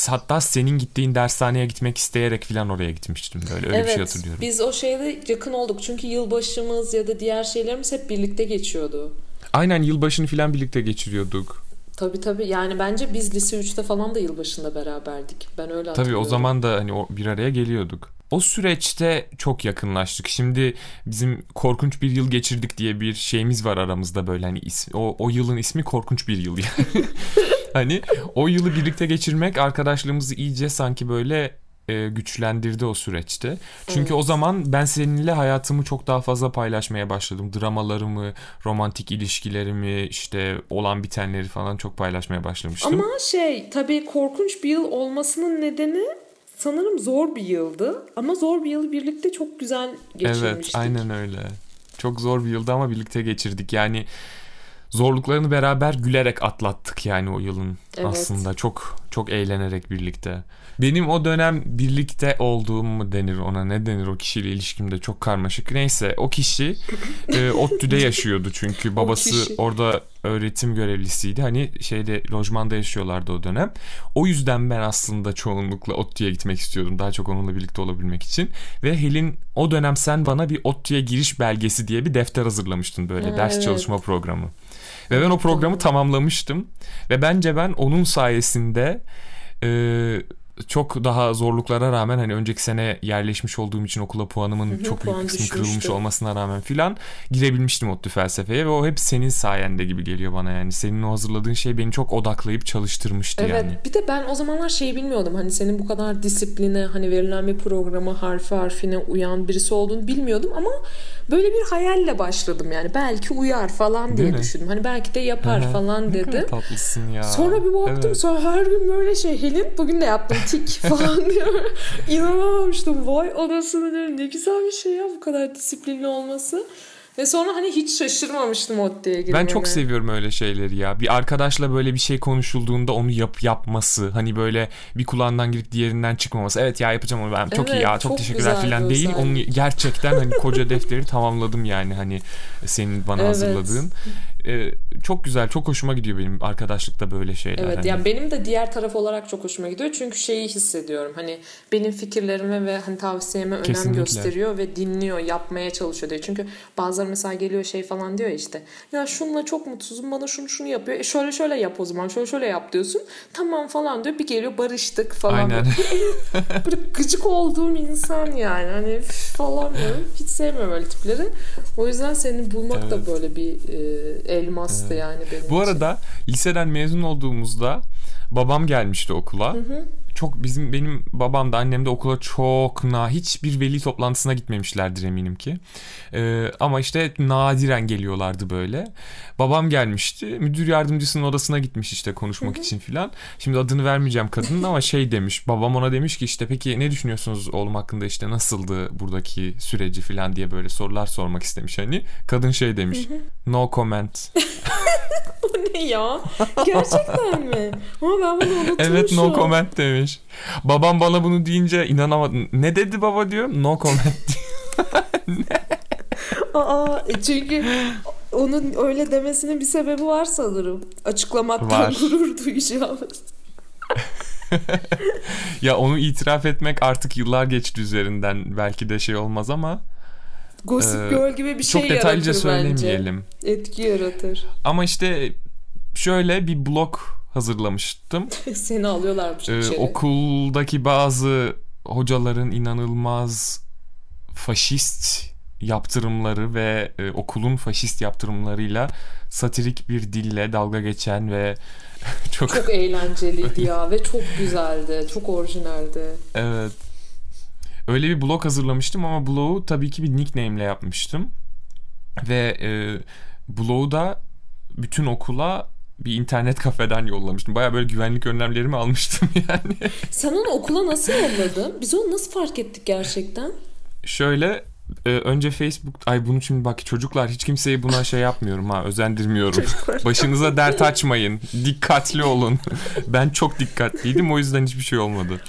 hatta senin gittiğin dershaneye gitmek isteyerek falan oraya gitmiştim böyle öyle bir şey hatırlıyorum. Biz o şeyde yakın olduk. Çünkü yılbaşımız ya da diğer şeylerimiz hep birlikte geçiyordu. Aynen yılbaşını falan birlikte geçiriyorduk. Tabii tabii. Yani bence biz lise 3'te falan da yılbaşında beraberdik. Ben öyle Tabii hatırlıyorum. o zaman da hani bir araya geliyorduk. o süreçte çok yakınlaştık. Şimdi bizim korkunç bir yıl geçirdik diye bir şeyimiz var aramızda böyle hani ismi, o, o yılın ismi korkunç bir yıl yani. <laughs> hani o yılı birlikte geçirmek arkadaşlığımızı iyice sanki böyle e, güçlendirdi o süreçte. Çünkü evet. o zaman ben seninle hayatımı çok daha fazla paylaşmaya başladım. Dramalarımı, romantik ilişkilerimi, işte olan bitenleri falan çok paylaşmaya başlamıştım. Ama şey tabii korkunç bir yıl olmasının nedeni sanırım zor bir yıldı. Ama zor bir yılı birlikte çok güzel geçirmiştik. Evet aynen öyle. Çok zor bir yıldı ama birlikte geçirdik. Yani zorluklarını beraber gülerek atlattık yani o yılın evet. aslında. Çok çok eğlenerek birlikte. Benim o dönem birlikte olduğum mu denir ona ne denir o kişiyle ilişkimde çok karmaşık. Neyse o kişi e, ODTÜ'de yaşıyordu çünkü babası orada öğretim görevlisiydi. Hani şeyde lojmanda yaşıyorlardı o dönem. O yüzden ben aslında çoğunlukla ODTÜ'ye gitmek istiyordum. Daha çok onunla birlikte olabilmek için. Ve Helin o dönem sen bana bir ODTÜ'ye giriş belgesi diye bir defter hazırlamıştın böyle ha, ders evet. çalışma programı. Ve ben o programı tamamlamıştım. Ve bence ben onun sayesinde e, çok daha zorluklara rağmen hani önceki sene yerleşmiş olduğum için okula puanımın Hı-hı, çok büyük kısmı kırılmış olmasına rağmen filan girebilmiştim ODTÜ felsefeye ve o hep senin sayende gibi geliyor bana yani. Senin o hazırladığın şey beni çok odaklayıp çalıştırmıştı evet, yani. Evet bir de ben o zamanlar şeyi bilmiyordum hani senin bu kadar disipline hani verilen bir programa harfi harfine uyan birisi olduğunu bilmiyordum ama böyle bir hayalle başladım yani belki uyar falan diye düşündüm. Hani belki de yapar Hı-hı. falan dedim. Ne tatlısın ya. Sonra bir baktım evet. sonra her gün böyle şey Helin bugün de yaptım tik <laughs> falan diyor. İnanamamıştım. Vay anasını diyorum. Ne güzel bir şey ya bu kadar disiplinli olması. Ve sonra hani hiç şaşırmamıştım ODTÜ'ye girmeme. Ben çok seviyorum öyle şeyleri ya. Bir arkadaşla böyle bir şey konuşulduğunda onu yap yapması. Hani böyle bir kulağından girip diğerinden çıkmaması. Evet ya yapacağım onu ben. Çok evet, iyi ya. Çok, çok teşekkürler falan değil. Onu gerçekten hani koca <laughs> defteri tamamladım yani hani senin bana evet. hazırladığın. Ee, çok güzel, çok hoşuma gidiyor benim arkadaşlıkta böyle şeyler. Evet, hani. yani benim de diğer taraf olarak çok hoşuma gidiyor. Çünkü şeyi hissediyorum. Hani benim fikirlerime ve hani tavsiyeme önem Kesinlikle. gösteriyor ve dinliyor, yapmaya çalışıyor diye. Çünkü bazıları mesela geliyor şey falan diyor işte. Ya şununla çok mutsuzum, bana şunu şunu yapıyor. E şöyle şöyle yap o zaman, şöyle şöyle yap diyorsun. Tamam falan diyor. Bir geliyor barıştık falan. Aynen. Böyle <laughs> gıcık olduğum insan yani. Hani falan diyorum. Hiç sevmiyorum öyle tipleri. O yüzden seni bulmak evet. da böyle bir e, elmastı yani benim Bu arada liseden mezun olduğumuzda babam gelmişti okula. Hı hı çok bizim benim babam da annem de okula çok na hiçbir veli toplantısına gitmemişlerdir eminim ki. Ee, ama işte nadiren geliyorlardı böyle. Babam gelmişti. Müdür yardımcısının odasına gitmiş işte konuşmak için filan. Şimdi adını vermeyeceğim kadının ama şey demiş. Babam ona demiş ki işte peki ne düşünüyorsunuz oğlum hakkında işte nasıldı buradaki süreci filan diye böyle sorular sormak istemiş hani. Kadın şey demiş. no comment. <laughs> Bu ne ya? Gerçekten mi? Ama ben bunu unutmuşum. Evet no comment demiş. Babam bana bunu deyince inanamadım. Ne dedi baba diyor? No comment <laughs> Aa, e çünkü onun öyle demesinin bir sebebi var sanırım. Açıklamaktan var. gurur duyacağımız. <laughs> ya onu itiraf etmek artık yıllar geçti üzerinden. Belki de şey olmaz ama Gossip e, Girl gibi bir şey yaratır Çok detaylıca söylemeyelim. Bence. Etki yaratır. Ama işte şöyle bir blog hazırlamıştım. <laughs> Seni alıyorlarmış ee, içeri. Okuldaki bazı hocaların inanılmaz faşist yaptırımları ve e, okulun faşist yaptırımlarıyla satirik bir dille dalga geçen ve <laughs> çok çok eğlenceliydi ya ve çok güzeldi, çok orijinaldi. Evet. Öyle bir blog hazırlamıştım ama blogu tabii ki bir nickname ile yapmıştım. Ve e, blogu da bütün okula bir internet kafeden yollamıştım. Baya böyle güvenlik önlemlerimi almıştım <laughs> yani. Sen onu okula nasıl yolladın? Biz onu nasıl fark ettik gerçekten? Şöyle e, önce Facebook ay bunu şimdi bak çocuklar hiç kimseyi buna şey yapmıyorum ha özendirmiyorum. Başınıza dert açmayın. Dikkatli olun. <laughs> ben çok dikkatliydim o yüzden hiçbir şey olmadı.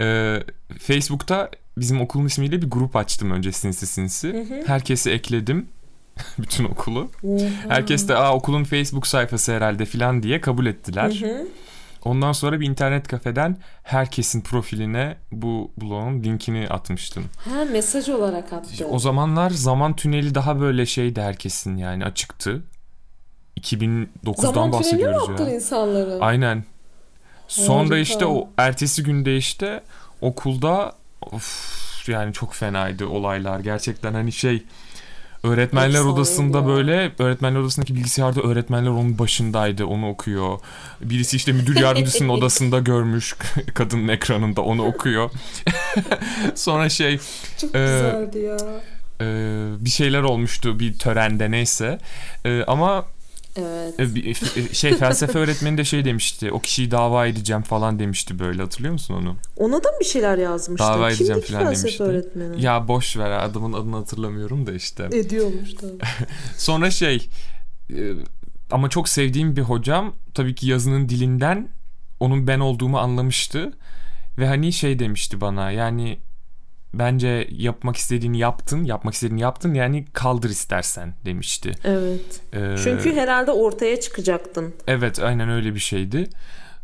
Ee, Facebook'ta bizim okulun ismiyle bir grup açtım önce sinsi sinsi. Herkesi ekledim. <laughs> Bütün okulu. Herkes de Aa, okulun Facebook sayfası herhalde filan diye kabul ettiler. Ondan sonra bir internet kafeden herkesin profiline bu blogun linkini atmıştım. Ha mesaj olarak attı. O zamanlar zaman tüneli daha böyle şeydi herkesin yani açıktı. 2009'dan zaman bahsediyoruz ya. Zaman tüneli mi insanları? Aynen. Sonra Harika. işte o ertesi günde işte okulda of, yani çok fenaydı olaylar. Gerçekten hani şey öğretmenler Efsane odasında ya. böyle öğretmenler odasındaki bilgisayarda öğretmenler onun başındaydı onu okuyor. Birisi işte müdür yardımcısının <laughs> odasında görmüş <laughs> kadının ekranında onu okuyor. <laughs> Sonra şey Çok güzeldi ya. e, bir şeyler olmuştu bir törende neyse. E, ama Evet. e, bir- e, şey felsefe <laughs> öğretmeni de şey demişti. O kişiyi dava edeceğim falan demişti böyle hatırlıyor musun onu? Ona da mı bir şeyler yazmıştı? Dava edeceğim Kimdi ki falan felsefe demişti. öğretmeni? Ya boş ver adamın adını hatırlamıyorum da işte. Ediyormuş tabii. <laughs> Sonra şey e, ama çok sevdiğim bir hocam tabii ki yazının dilinden onun ben olduğumu anlamıştı. Ve hani şey demişti bana yani bence yapmak istediğini yaptın, yapmak istediğini yaptın yani kaldır istersen demişti. Evet. Ee, Çünkü herhalde ortaya çıkacaktın. Evet aynen öyle bir şeydi.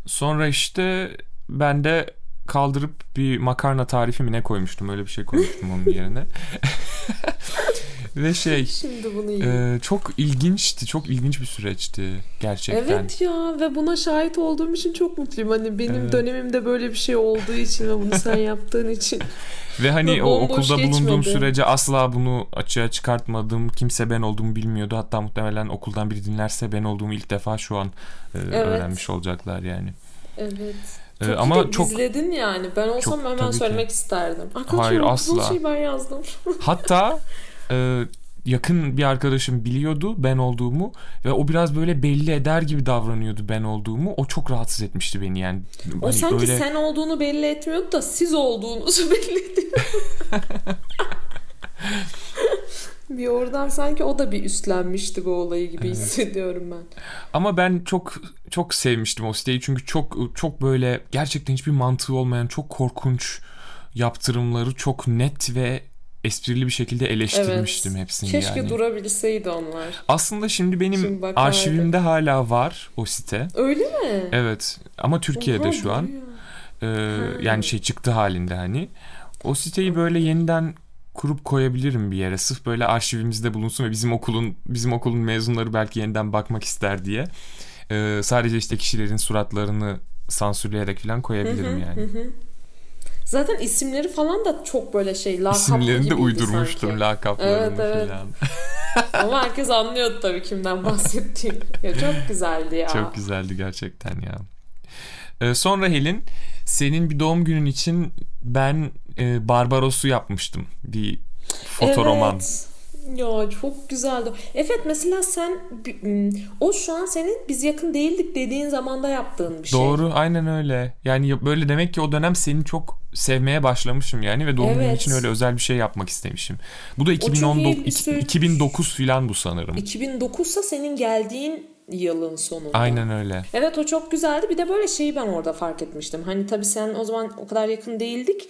Sonra işte ben de kaldırıp bir makarna tarifi mi ne koymuştum öyle bir şey koymuştum onun <laughs> yerine. Ve şey <laughs> Şimdi bunu e, çok ilginçti çok ilginç bir süreçti gerçekten. Evet ya ve buna şahit olduğum için çok mutluyum. Hani benim Evet. dönemimde böyle bir şey olduğu için ve bunu sen <laughs> yaptığın için. Ve hani o okulda bulunduğum geçmedi. sürece asla bunu açığa çıkartmadım. Kimse ben olduğumu bilmiyordu. Hatta muhtemelen okuldan biri dinlerse ben olduğumu ilk defa şu an e, öğrenmiş olacaklar yani. Evet. Çok ama ama çok gizledin yani. Ben olsam Çok, hemen tabii ki. söylemek isterdim. Arkadaşlar Hayır, bu asla. şeyi ben yazdım. <laughs> Hatta e, yakın bir arkadaşım biliyordu ben olduğumu ve o biraz böyle belli eder gibi davranıyordu ben olduğumu. O çok rahatsız etmişti beni yani. O Hani sanki öyle- sen olduğunu belli etmiyordu da siz olduğunuzu <laughs> belli ediyor. <laughs> bir oradan sanki o da bir üstlenmişti bu olayı gibi hissediyorum ben. Ama ben çok çok sevmiştim o siteyi çünkü çok çok böyle gerçekten hiçbir mantığı olmayan çok korkunç yaptırımları çok net ve esprili bir şekilde eleştirmiştim hepsini Keşke yani. durabilseydi onlar. Aslında şimdi benim Şimdi arşivimde hala var o site. Öyle mi? Evet ama Türkiye'de Oha, şu an. Ee, yani şey çıktı halinde hani. O siteyi böyle yeniden kurup koyabilirim bir yere. Sırf böyle arşivimizde bulunsun ve bizim okulun bizim okulun mezunları belki yeniden bakmak ister diye. Ee, sadece işte kişilerin suratlarını sansürleyerek falan koyabilirim yani. Zaten isimleri falan da çok böyle şey lakaplı İsimlerini de uydurmuştum sanki. lakaplarını Evet, evet. falan. <laughs> Ama herkes anlıyordu tabii kimden bahsettiğini. Ya çok güzeldi ya. Çok güzeldi gerçekten ya. Ee, sonra Helin senin bir doğum günün için ben e, Barbaros'u yapmıştım. Bir fotoroman. Evet. Ya çok güzeldi. Evet mesela sen o şu an senin biz yakın değildik dediğin zamanda yaptığın bir şey. Doğru aynen öyle. Yani böyle demek ki o dönem seni çok sevmeye başlamışım yani ve doğum Evet. için öyle özel bir şey yapmak istemişim. Bu da çok iyi 2019 bir süreç. 2009 filan bu sanırım. 2009'sa senin geldiğin yılın sonunda. Aynen öyle. Evet o çok güzeldi. Bir de böyle şeyi ben orada fark etmiştim. Hani tabii sen o zaman o kadar yakın değildik.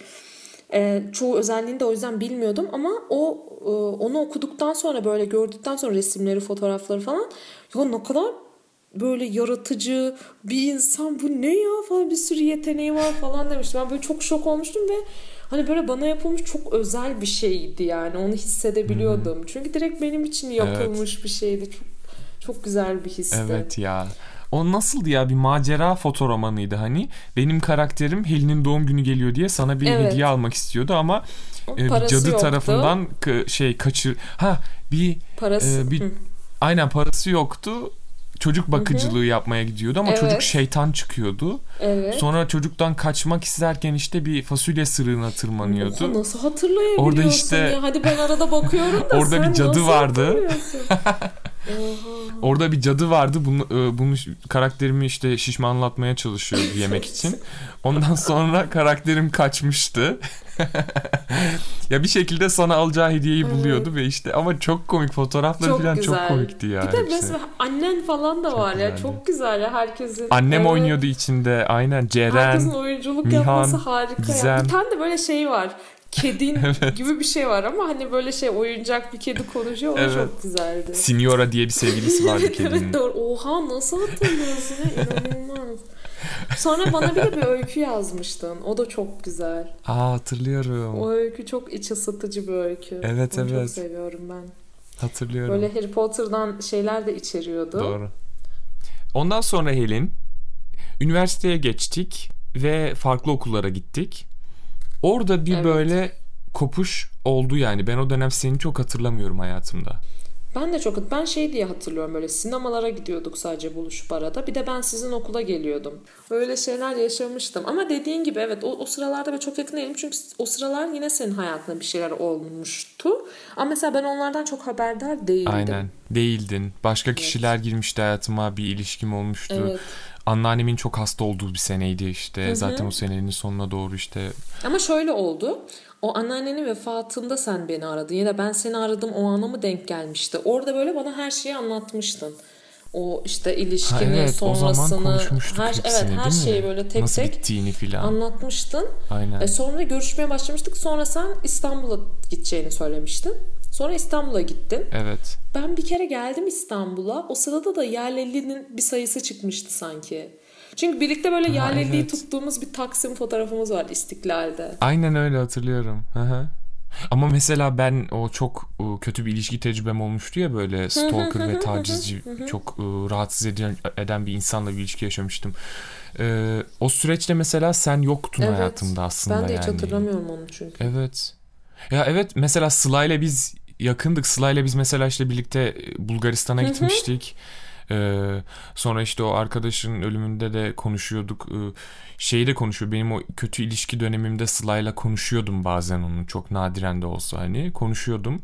Ee, çoğu özelliğini de o yüzden bilmiyordum ama o e, onu okuduktan sonra böyle gördükten sonra resimleri, fotoğrafları falan ya ne kadar böyle yaratıcı bir insan bu ne ya falan bir sürü yeteneği var falan demiştim. Ben böyle çok şok olmuştum ve hani böyle bana yapılmış çok özel bir şeydi yani onu hissedebiliyordum. Çünkü direkt benim için yapılmış bir şeydi. Çok, çok güzel bir histi. Evet ya. O nasıldı ya bir macera fotoromanıydı hani. Benim karakterim Helin'in doğum günü geliyor diye sana bir Evet. hediye almak istiyordu ama e, Parası cadı yoktu. tarafından şey kaçır. Ha bir Parası. Ee, bir- Hı. aynen parası yoktu. Çocuk bakıcılığı yapmaya gidiyordu ama Evet. çocuk şeytan çıkıyordu. Evet. Sonra çocuktan kaçmak isterken işte bir fasulye sırığına tırmanıyordu. Oha, nasıl hatırlayabiliyorsun Orada işte- ya? Hadi ben arada bakıyorum da <laughs> Orada sen bir cadı vardı. <laughs> Orada bir cadı vardı. Bunu, e, bunu karakterimi işte şişmanlatmaya çalışıyordu <laughs> yemek için. Ondan sonra karakterim kaçmıştı. <laughs> ya bir şekilde sana alacağı hediyeyi Evet. buluyordu ve işte ama çok komik fotoğrafları Çok falan çok güzel. komikti ya. Bir de mesela annen falan da Çok var ya güzeldi. çok güzel ya herkesin. Annem Evet. oynuyordu içinde. Aynen Ceren. Herkesin oyunculuk Nihan, yapması harika ya. Gizem. Bir tane de böyle şey var. Kedin <laughs> gibi bir şey var ama hani böyle şey oyuncak bir kedi konuşuyor o Evet. çok güzeldi. Signora diye bir sevgilisi vardı kedinin. evet doğru. Oha nasıl hatırlıyorsun ya inanılmaz. Sonra bana bir de bir öykü yazmıştın. O da çok güzel. Aa hatırlıyorum. O öykü çok iç ısıtıcı bir öykü. Evet, Onu çok evet. seviyorum ben. Hatırlıyorum. Böyle Harry Potter'dan şeyler de içeriyordu. Doğru. Ondan sonra Helin üniversiteye geçtik ve farklı okullara gittik. Orada bir Evet. böyle kopuş oldu yani. Ben o dönem seni çok hatırlamıyorum hayatımda. Ben de çok ben şey diye hatırlıyorum böyle sinemalara gidiyorduk sadece buluşup arada. Bir de ben sizin okula geliyordum. Böyle şeyler yaşamıştım. Ama dediğin gibi evet o, o sıralarda ben çok yakın değilim. Çünkü o sıralar yine senin hayatında bir şeyler olmuştu. Ama mesela ben onlardan çok haberdar değildim. Aynen değildin. Başka evet. kişiler girmişti hayatıma bir ilişkim olmuştu. Evet. Anneannemin çok hasta olduğu bir seneydi işte. Hı-hı. Zaten o senenin sonuna doğru işte. Ama şöyle oldu. O anneannenin vefatında sen beni aradın ya da ben seni aradım o ana mı denk gelmişti. Orada böyle bana her şeyi anlatmıştın. O işte ilişkini, ha, evet, sonrasını, her evet her şeyi böyle tek Nasıl tek bittiğini filan anlatmıştın. Aynen. E sonra görüşmeye başlamıştık. Sonra sen İstanbul'a gideceğini söylemiştin. Sonra İstanbul'a gittin. Evet. Ben bir kere geldim İstanbul'a. O sırada da yerliliğinin bir sayısı çıkmıştı sanki. Çünkü birlikte böyle yerliliği evet. tuttuğumuz bir Taksim fotoğrafımız var İstiklal'de. Aynen öyle hatırlıyorum. Hı Ama mesela ben o çok kötü bir ilişki tecrübem olmuştu ya böyle stalker ve tacizci çok rahatsız eden, eden bir insanla bir ilişki yaşamıştım. Ee, o süreçte mesela sen yoktun evet, hayatımda aslında Ben de yani. hiç hatırlamıyorum onu çünkü. Evet. Ya evet mesela Sıla ile biz yakındık. Sıla ile biz mesela işte birlikte Bulgaristan'a gitmiştik. Ee, sonra işte o arkadaşın ölümünde de konuşuyorduk. Ee, şeyi de konuşuyor. Benim o kötü ilişki dönemimde Sıla'yla konuşuyordum bazen onu. Çok nadiren de olsa hani konuşuyordum.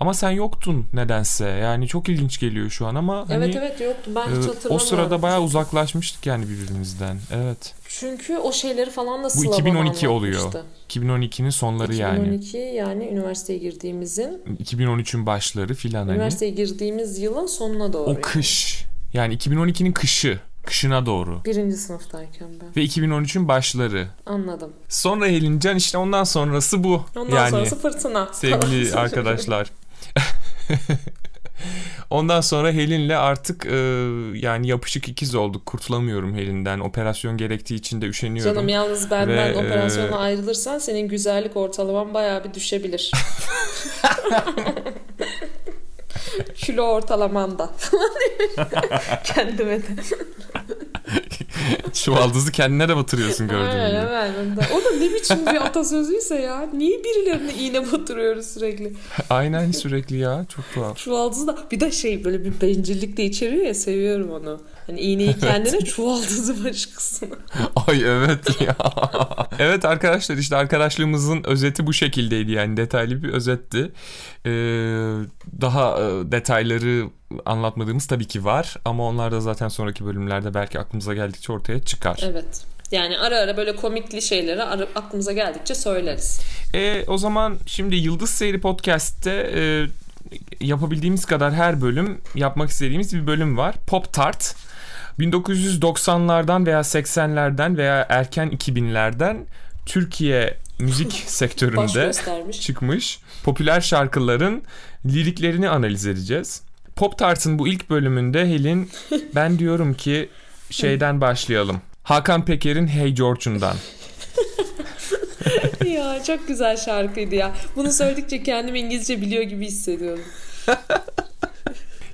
Ama sen yoktun nedense. Yani çok ilginç geliyor şu an ama hani, Evet evet yoktum. Ben hiç e, hatırlamıyorum. O sırada bayağı uzaklaşmıştık yani birbirimizden. Evet. Çünkü o şeyleri falan da Bu 2012 oluyor. 2012'nin sonları 2012 yani. 2012 yani üniversiteye girdiğimizin 2013'ün başları filan hani. Üniversiteye girdiğimiz yılın sonuna doğru. O yani. kış. Yani 2012'nin kışı. Kışına doğru. Birinci sınıftayken ben. Ve 2013'ün başları. Anladım. Sonra Helincan işte ondan sonrası bu. Ondan yani, sonrası fırtına. Sevgili <laughs> arkadaşlar. <laughs> Ondan sonra Helin'le artık e, yani yapışık ikiz olduk. Kurtulamıyorum Helin'den. Operasyon gerektiği için de üşeniyorum. Canım yalnız benden Ve, e, operasyona e... ayrılırsan senin güzellik ortalaman bayağı bir düşebilir. <laughs> Kilo ortalamanda falan <laughs> kendime de. <laughs> Çuvaldızı kendine de batırıyorsun gördüğün gibi. Evet, evet. O da ne biçim bir atasözüyse ya. Niye birilerine iğne batırıyoruz sürekli? Aynen sürekli ya. Çok tuhaf. Çuvaldızı da bir de şey böyle bir bencillik de içeriyor ya seviyorum onu. Hani iğneyi kendine evet. çuvaldızı başkasına. <laughs> Ay evet ya. <laughs> evet arkadaşlar işte arkadaşlığımızın özeti bu şekildeydi yani detaylı bir özetti. Ee, daha e, detayları anlatmadığımız tabii ki var ama onlar da zaten sonraki bölümlerde belki aklımıza geldikçe ortaya çıkar. Evet. Yani ara ara böyle komikli şeyleri ara, aklımıza geldikçe söyleriz. E, o zaman şimdi Yıldız Seyri Podcast'te e, yapabildiğimiz kadar her bölüm yapmak istediğimiz bir bölüm var. Pop Tart. 1990'lardan veya 80'lerden veya erken 2000'lerden Türkiye müzik <laughs> sektöründe çıkmış popüler şarkıların liriklerini analiz edeceğiz. Pop Tart'ın bu ilk bölümünde Helin <laughs> ben diyorum ki şeyden başlayalım. Hakan Peker'in Hey George'undan. <laughs> ya çok güzel şarkıydı ya. Bunu söyledikçe kendimi İngilizce biliyor gibi hissediyorum.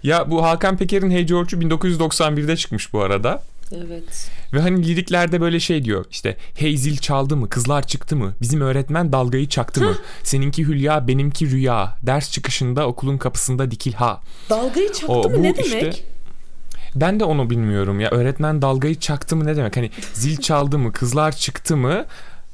Ya bu Hakan Peker'in Hey George'u 1991'de çıkmış bu arada. Evet. Ve hani liriklerde böyle şey diyor işte hey zil çaldı mı? Kızlar çıktı mı? Bizim öğretmen dalgayı çaktı mı? Seninki hülya benimki rüya. Ders çıkışında okulun kapısında dikil ha. Dalgayı çaktı o, mı? Ne işte, demek? Ben de onu bilmiyorum. Ya öğretmen dalgayı çaktı mı? Ne demek? Hani zil çaldı mı? Kızlar çıktı mı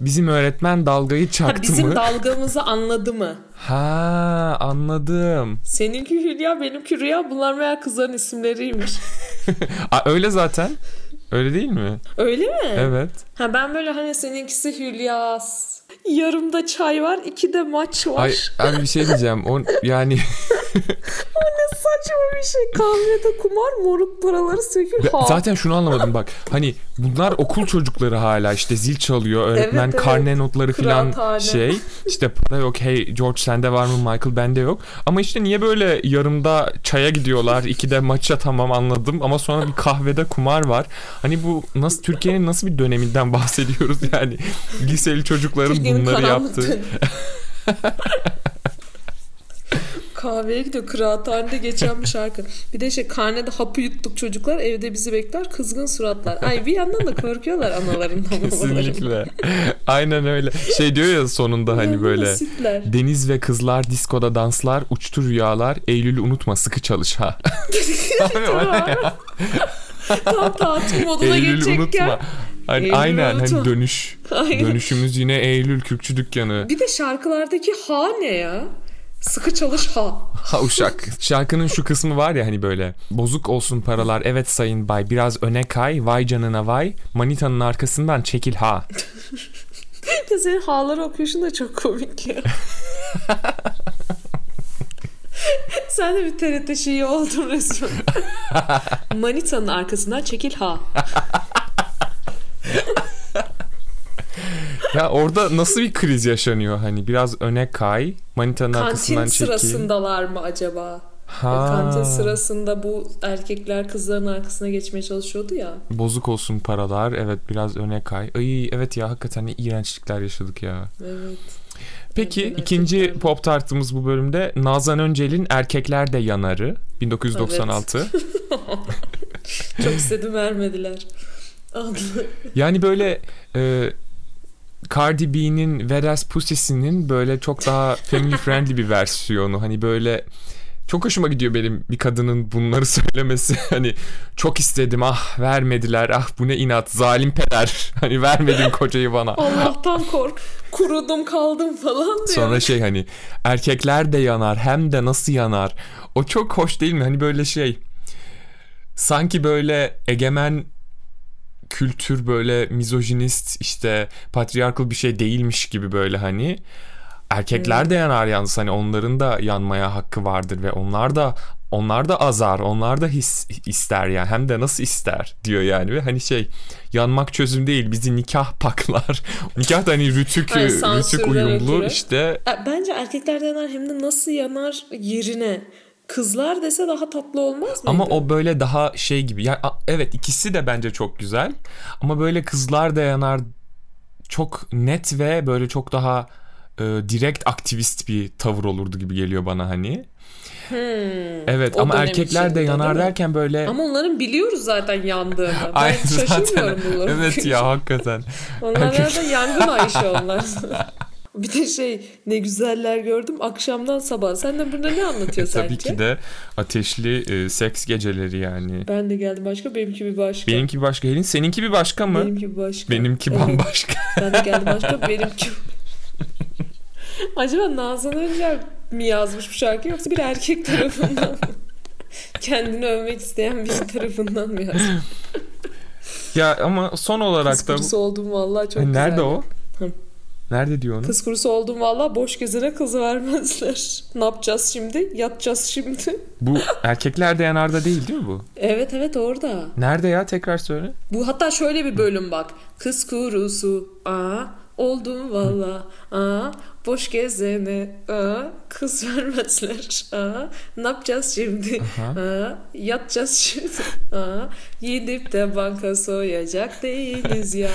Bizim öğretmen dalgayı çaktı ha, bizim mı? Bizim dalgamızı anladı mı? Ha anladım. Seninki Hülya benimki Rüya bunlar meğer kızların isimleriymiş. <laughs> Aa, öyle zaten. Öyle değil mi? Öyle mi? Evet. Ha ben böyle hani seninkisi Hülyas. Yarımda çay var, iki de maç var. Ay, bir şey diyeceğim. O yani <laughs> o ne saçma bir şey. Kahvede kumar, moruk paraları sökül. Ha. Zaten şunu anlamadım bak. Hani bunlar okul çocukları hala işte zil çalıyor. Öğretmen evet, evet. karne notları falan şey. İşte para yok. Hey George sende var mı Michael bende yok. Ama işte niye böyle yarımda çaya gidiyorlar. iki de maça tamam anladım. Ama sonra bir kahvede kumar var. Hani bu nasıl Türkiye'nin nasıl bir döneminden bahsediyoruz yani. Liseli çocukların bunları yaptı. Kahveye gidiyor. Kıraathanede geçen bir şarkı. Bir de şey karnede hapı yuttuk çocuklar. Evde bizi bekler. Kızgın suratlar. Ay bir yandan da korkuyorlar analarından. Kesinlikle. Aynen öyle. Şey diyor ya sonunda hani böyle sütler. deniz ve kızlar diskoda danslar, uçtu rüyalar, Eylül'ü unutma sıkı çalış ha. Abi o ne ya? Tam tatil moduna Eylül'ü geçecekken. unutma. Eylül'ü aynen hani dönüş. <laughs> Aynen. Dönüşümüz yine Eylül Kürkçü dükkanı. Bir de şarkılardaki ha ne ya? Sıkı çalış ha. Ha uşak. Şarkının şu kısmı var ya hani böyle. Bozuk olsun paralar evet sayın bay. Biraz öne kay. Vay canına vay. Manitanın arkasından çekil ha. <laughs> De senin ha'ları okuyuşun da çok komik ya. <laughs> Sen de bir TRT şeyi oldun resmen. Manita'nın arkasından çekil ha. <laughs> Ya orada nasıl bir kriz yaşanıyor hani biraz öne kay. Manitanın arkasından Kantin çekil. sırasındalar mı acaba? Ha. Kantin sırasında bu erkekler kızların arkasına geçmeye çalışıyordu ya. Bozuk olsun paralar. Evet biraz öne kay. Ay evet ya hakikaten ne iğrençlikler yaşadık ya. Evet. Peki Evet, ikinci gerçekten. pop tartımız bu bölümde Nazan Öncel'in Erkekler de Yanarı 1996. <laughs> Çok istedim vermediler. Yani böyle e, Cardi B'nin Whereas Pussy'sinin böyle çok daha family friendly bir versiyonu. Hani böyle çok hoşuma gidiyor benim bir kadının bunları söylemesi. <laughs> Hani çok istedim ah vermediler ah bu ne inat zalim peder. <laughs> Hani vermedin kocayı bana. Allah'tan kork. Kurudum kaldım falan diyor. Sonra şey hani erkekler de yanar hem de nasıl yanar. O çok hoş değil mi? Hani böyle şey sanki böyle egemen kültür böyle mizojinist işte patriarkal bir şey değilmiş gibi böyle hani. Erkekler de yanar yalnız hani onların da yanmaya hakkı vardır ve onlar da onlar da azar onlar da his ister ya hem de nasıl ister diyor yani ve hani şey yanmak çözüm değil bizi nikah paklar. <laughs> Nikah da hani rütük Ay, rütük uyumlu ötürü. işte. Bence erkekler yanar hem de nasıl yanar yerine. Kızlar dese daha tatlı olmaz mıydı? Ama o böyle daha şey gibi. Ya evet ikisi de bence çok güzel. Ama böyle kızlar da yanar çok net ve böyle çok daha e, direkt aktivist bir tavır olurdu gibi geliyor bana hani. Evet Hmm. O ama erkekler de yanar derken böyle Ama onların biliyoruz zaten yandığını. Ben Ay, şaşırmıyorum zaten- bunları. Evet ya hakikaten. Onlar Erkek- arada yangın ayışı <laughs> onlar. <laughs> Bir de şey ne güzeller gördüm akşamdan sabah. Sen de burada ne anlatıyorsun Tabii ki de ateşli e, seks geceleri yani. Ben de geldim başka benimki bir başka. Benimki bir başka Helin, seninki bir başka mı? Benimki bir başka. Benimki Evet. bambaşka. <laughs> Ben de geldim başka <laughs> benimki. Acaba Nazan Öncel mi yazmış bu şarkıyı yoksa bir erkek tarafından mı? Kendini övmek isteyen bir tarafından mı yazmış? ya ama son olarak Kız da oldum vallahi çok Ay, nerede güzel. o? Nerede diyor onu? Kız kurusu oldum vallahi boş gezene kız vermezler. <laughs> Ne yapacağız şimdi? Yatacağız şimdi. <laughs> Bu erkekler de yanarda değil değil mi bu? Evet evet orada. Nerede ya tekrar söyle. Bu hatta şöyle bir bölüm bak. Kız kurusu aa oldum valla aa boş gezene aa kız <laughs> vermezler aa ne yapacağız şimdi aa yatacağız şimdi aa gidip de banka soyacak değiliz ya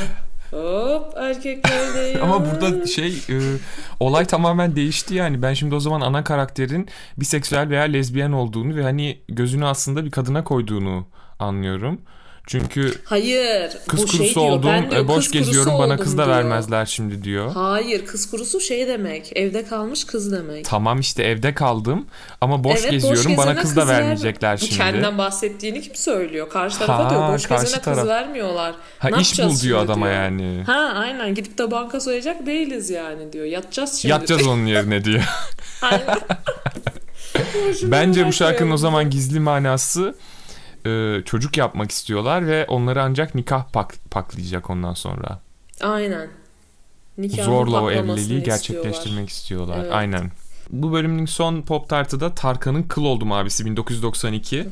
hop erkekler Ama burada şey e, olay tamamen değişti yani. Ben şimdi o zaman ana karakterin biseksüel veya lezbiyen olduğunu ve hani gözünü aslında bir kadına koyduğunu anlıyorum. Çünkü Hayır. kız bu kurusu şey diyor, oldum, ben diyor, e, boş kız geziyorum bana kız da diyor. vermezler şimdi diyor. Hayır kız kurusu şey demek evde kalmış kız demek. Tamam işte evde kaldım ama boş Evet, geziyorum bana gezene kız da verme- vermeyecekler Bu şimdi. kendinden bahsettiğini kim söylüyor? Karşı tarafa Ha, diyor boş gezene taraf. kız vermiyorlar. Ha Ne iş bul diyor adama diyor. yani. Ha aynen gidip de banka soyacak değiliz yani diyor. Yatacağız şimdi. Yatacağız onun yerine diyor. <laughs> Bence bu şarkının o zaman gizli manası e, çocuk yapmak istiyorlar ve onları ancak nikah pak, paklayacak ondan sonra. Aynen. Nikahın Zorla o evliliği istiyorlar. gerçekleştirmek istiyorlar. Evet. Aynen. Bu bölümün son pop tartıda Tarkan'ın Kıl Oldum abisi 1992. Abi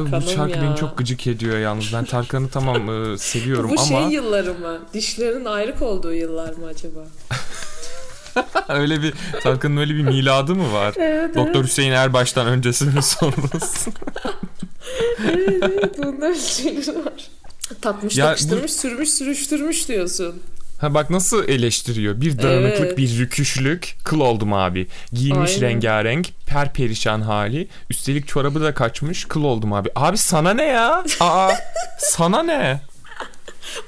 bu Tarkan'ım şarkı ya. beni çok gıcık ediyor yalnız. Ben Tarkan'ı tamam e, <laughs> seviyorum Bu ama şey yılları mı? Dişlerin ayrık olduğu yıllar mı acaba? <laughs> <laughs> öyle bir Tarkan'ın öyle bir miladı mı var? Evet Doktor Hüseyin Erbaş'tan öncesi mi sonrası? evet, evet bunlar şeyler var. Takmış Ya bu- takıştırmış sürmüş sürüştürmüş diyorsun. Ha bak nasıl eleştiriyor. Bir dağınıklık, Evet. bir rüküşlük. Kıl oldum abi. Giyinmiş Aynen. rengarenk, per perişan hali. Üstelik çorabı da kaçmış. Kıl oldum abi. Abi sana ne ya? Aa, <laughs> sana ne?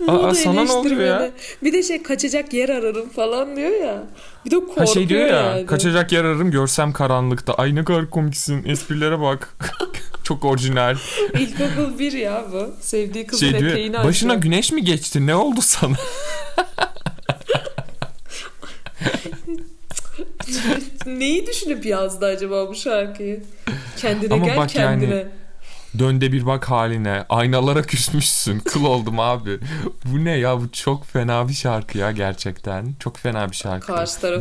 Moda sana ne oluyor ya? Bir de şey kaçacak yer ararım falan diyor ya. Bir de korkuyor Ha şey diyor ya, yani. kaçacak yer ararım görsem karanlıkta. Ay ne kadar komiksin. Esprilere bak. <laughs> Çok orijinal. <laughs> İlkokul bir ya bu. Sevdiği kızın Şey diyor eteğini başına açıyor. güneş mi geçti? Ne oldu sana? <laughs> Neyi düşünüp yazdı acaba bu şarkıyı? Kendine Ama gel bak yani- kendine. Dönde bir bak haline. Aynalara küsmüşsün. Kıl oldum abi. Bu ne ya? Bu çok fena bir şarkı ya gerçekten. Çok fena bir şarkı.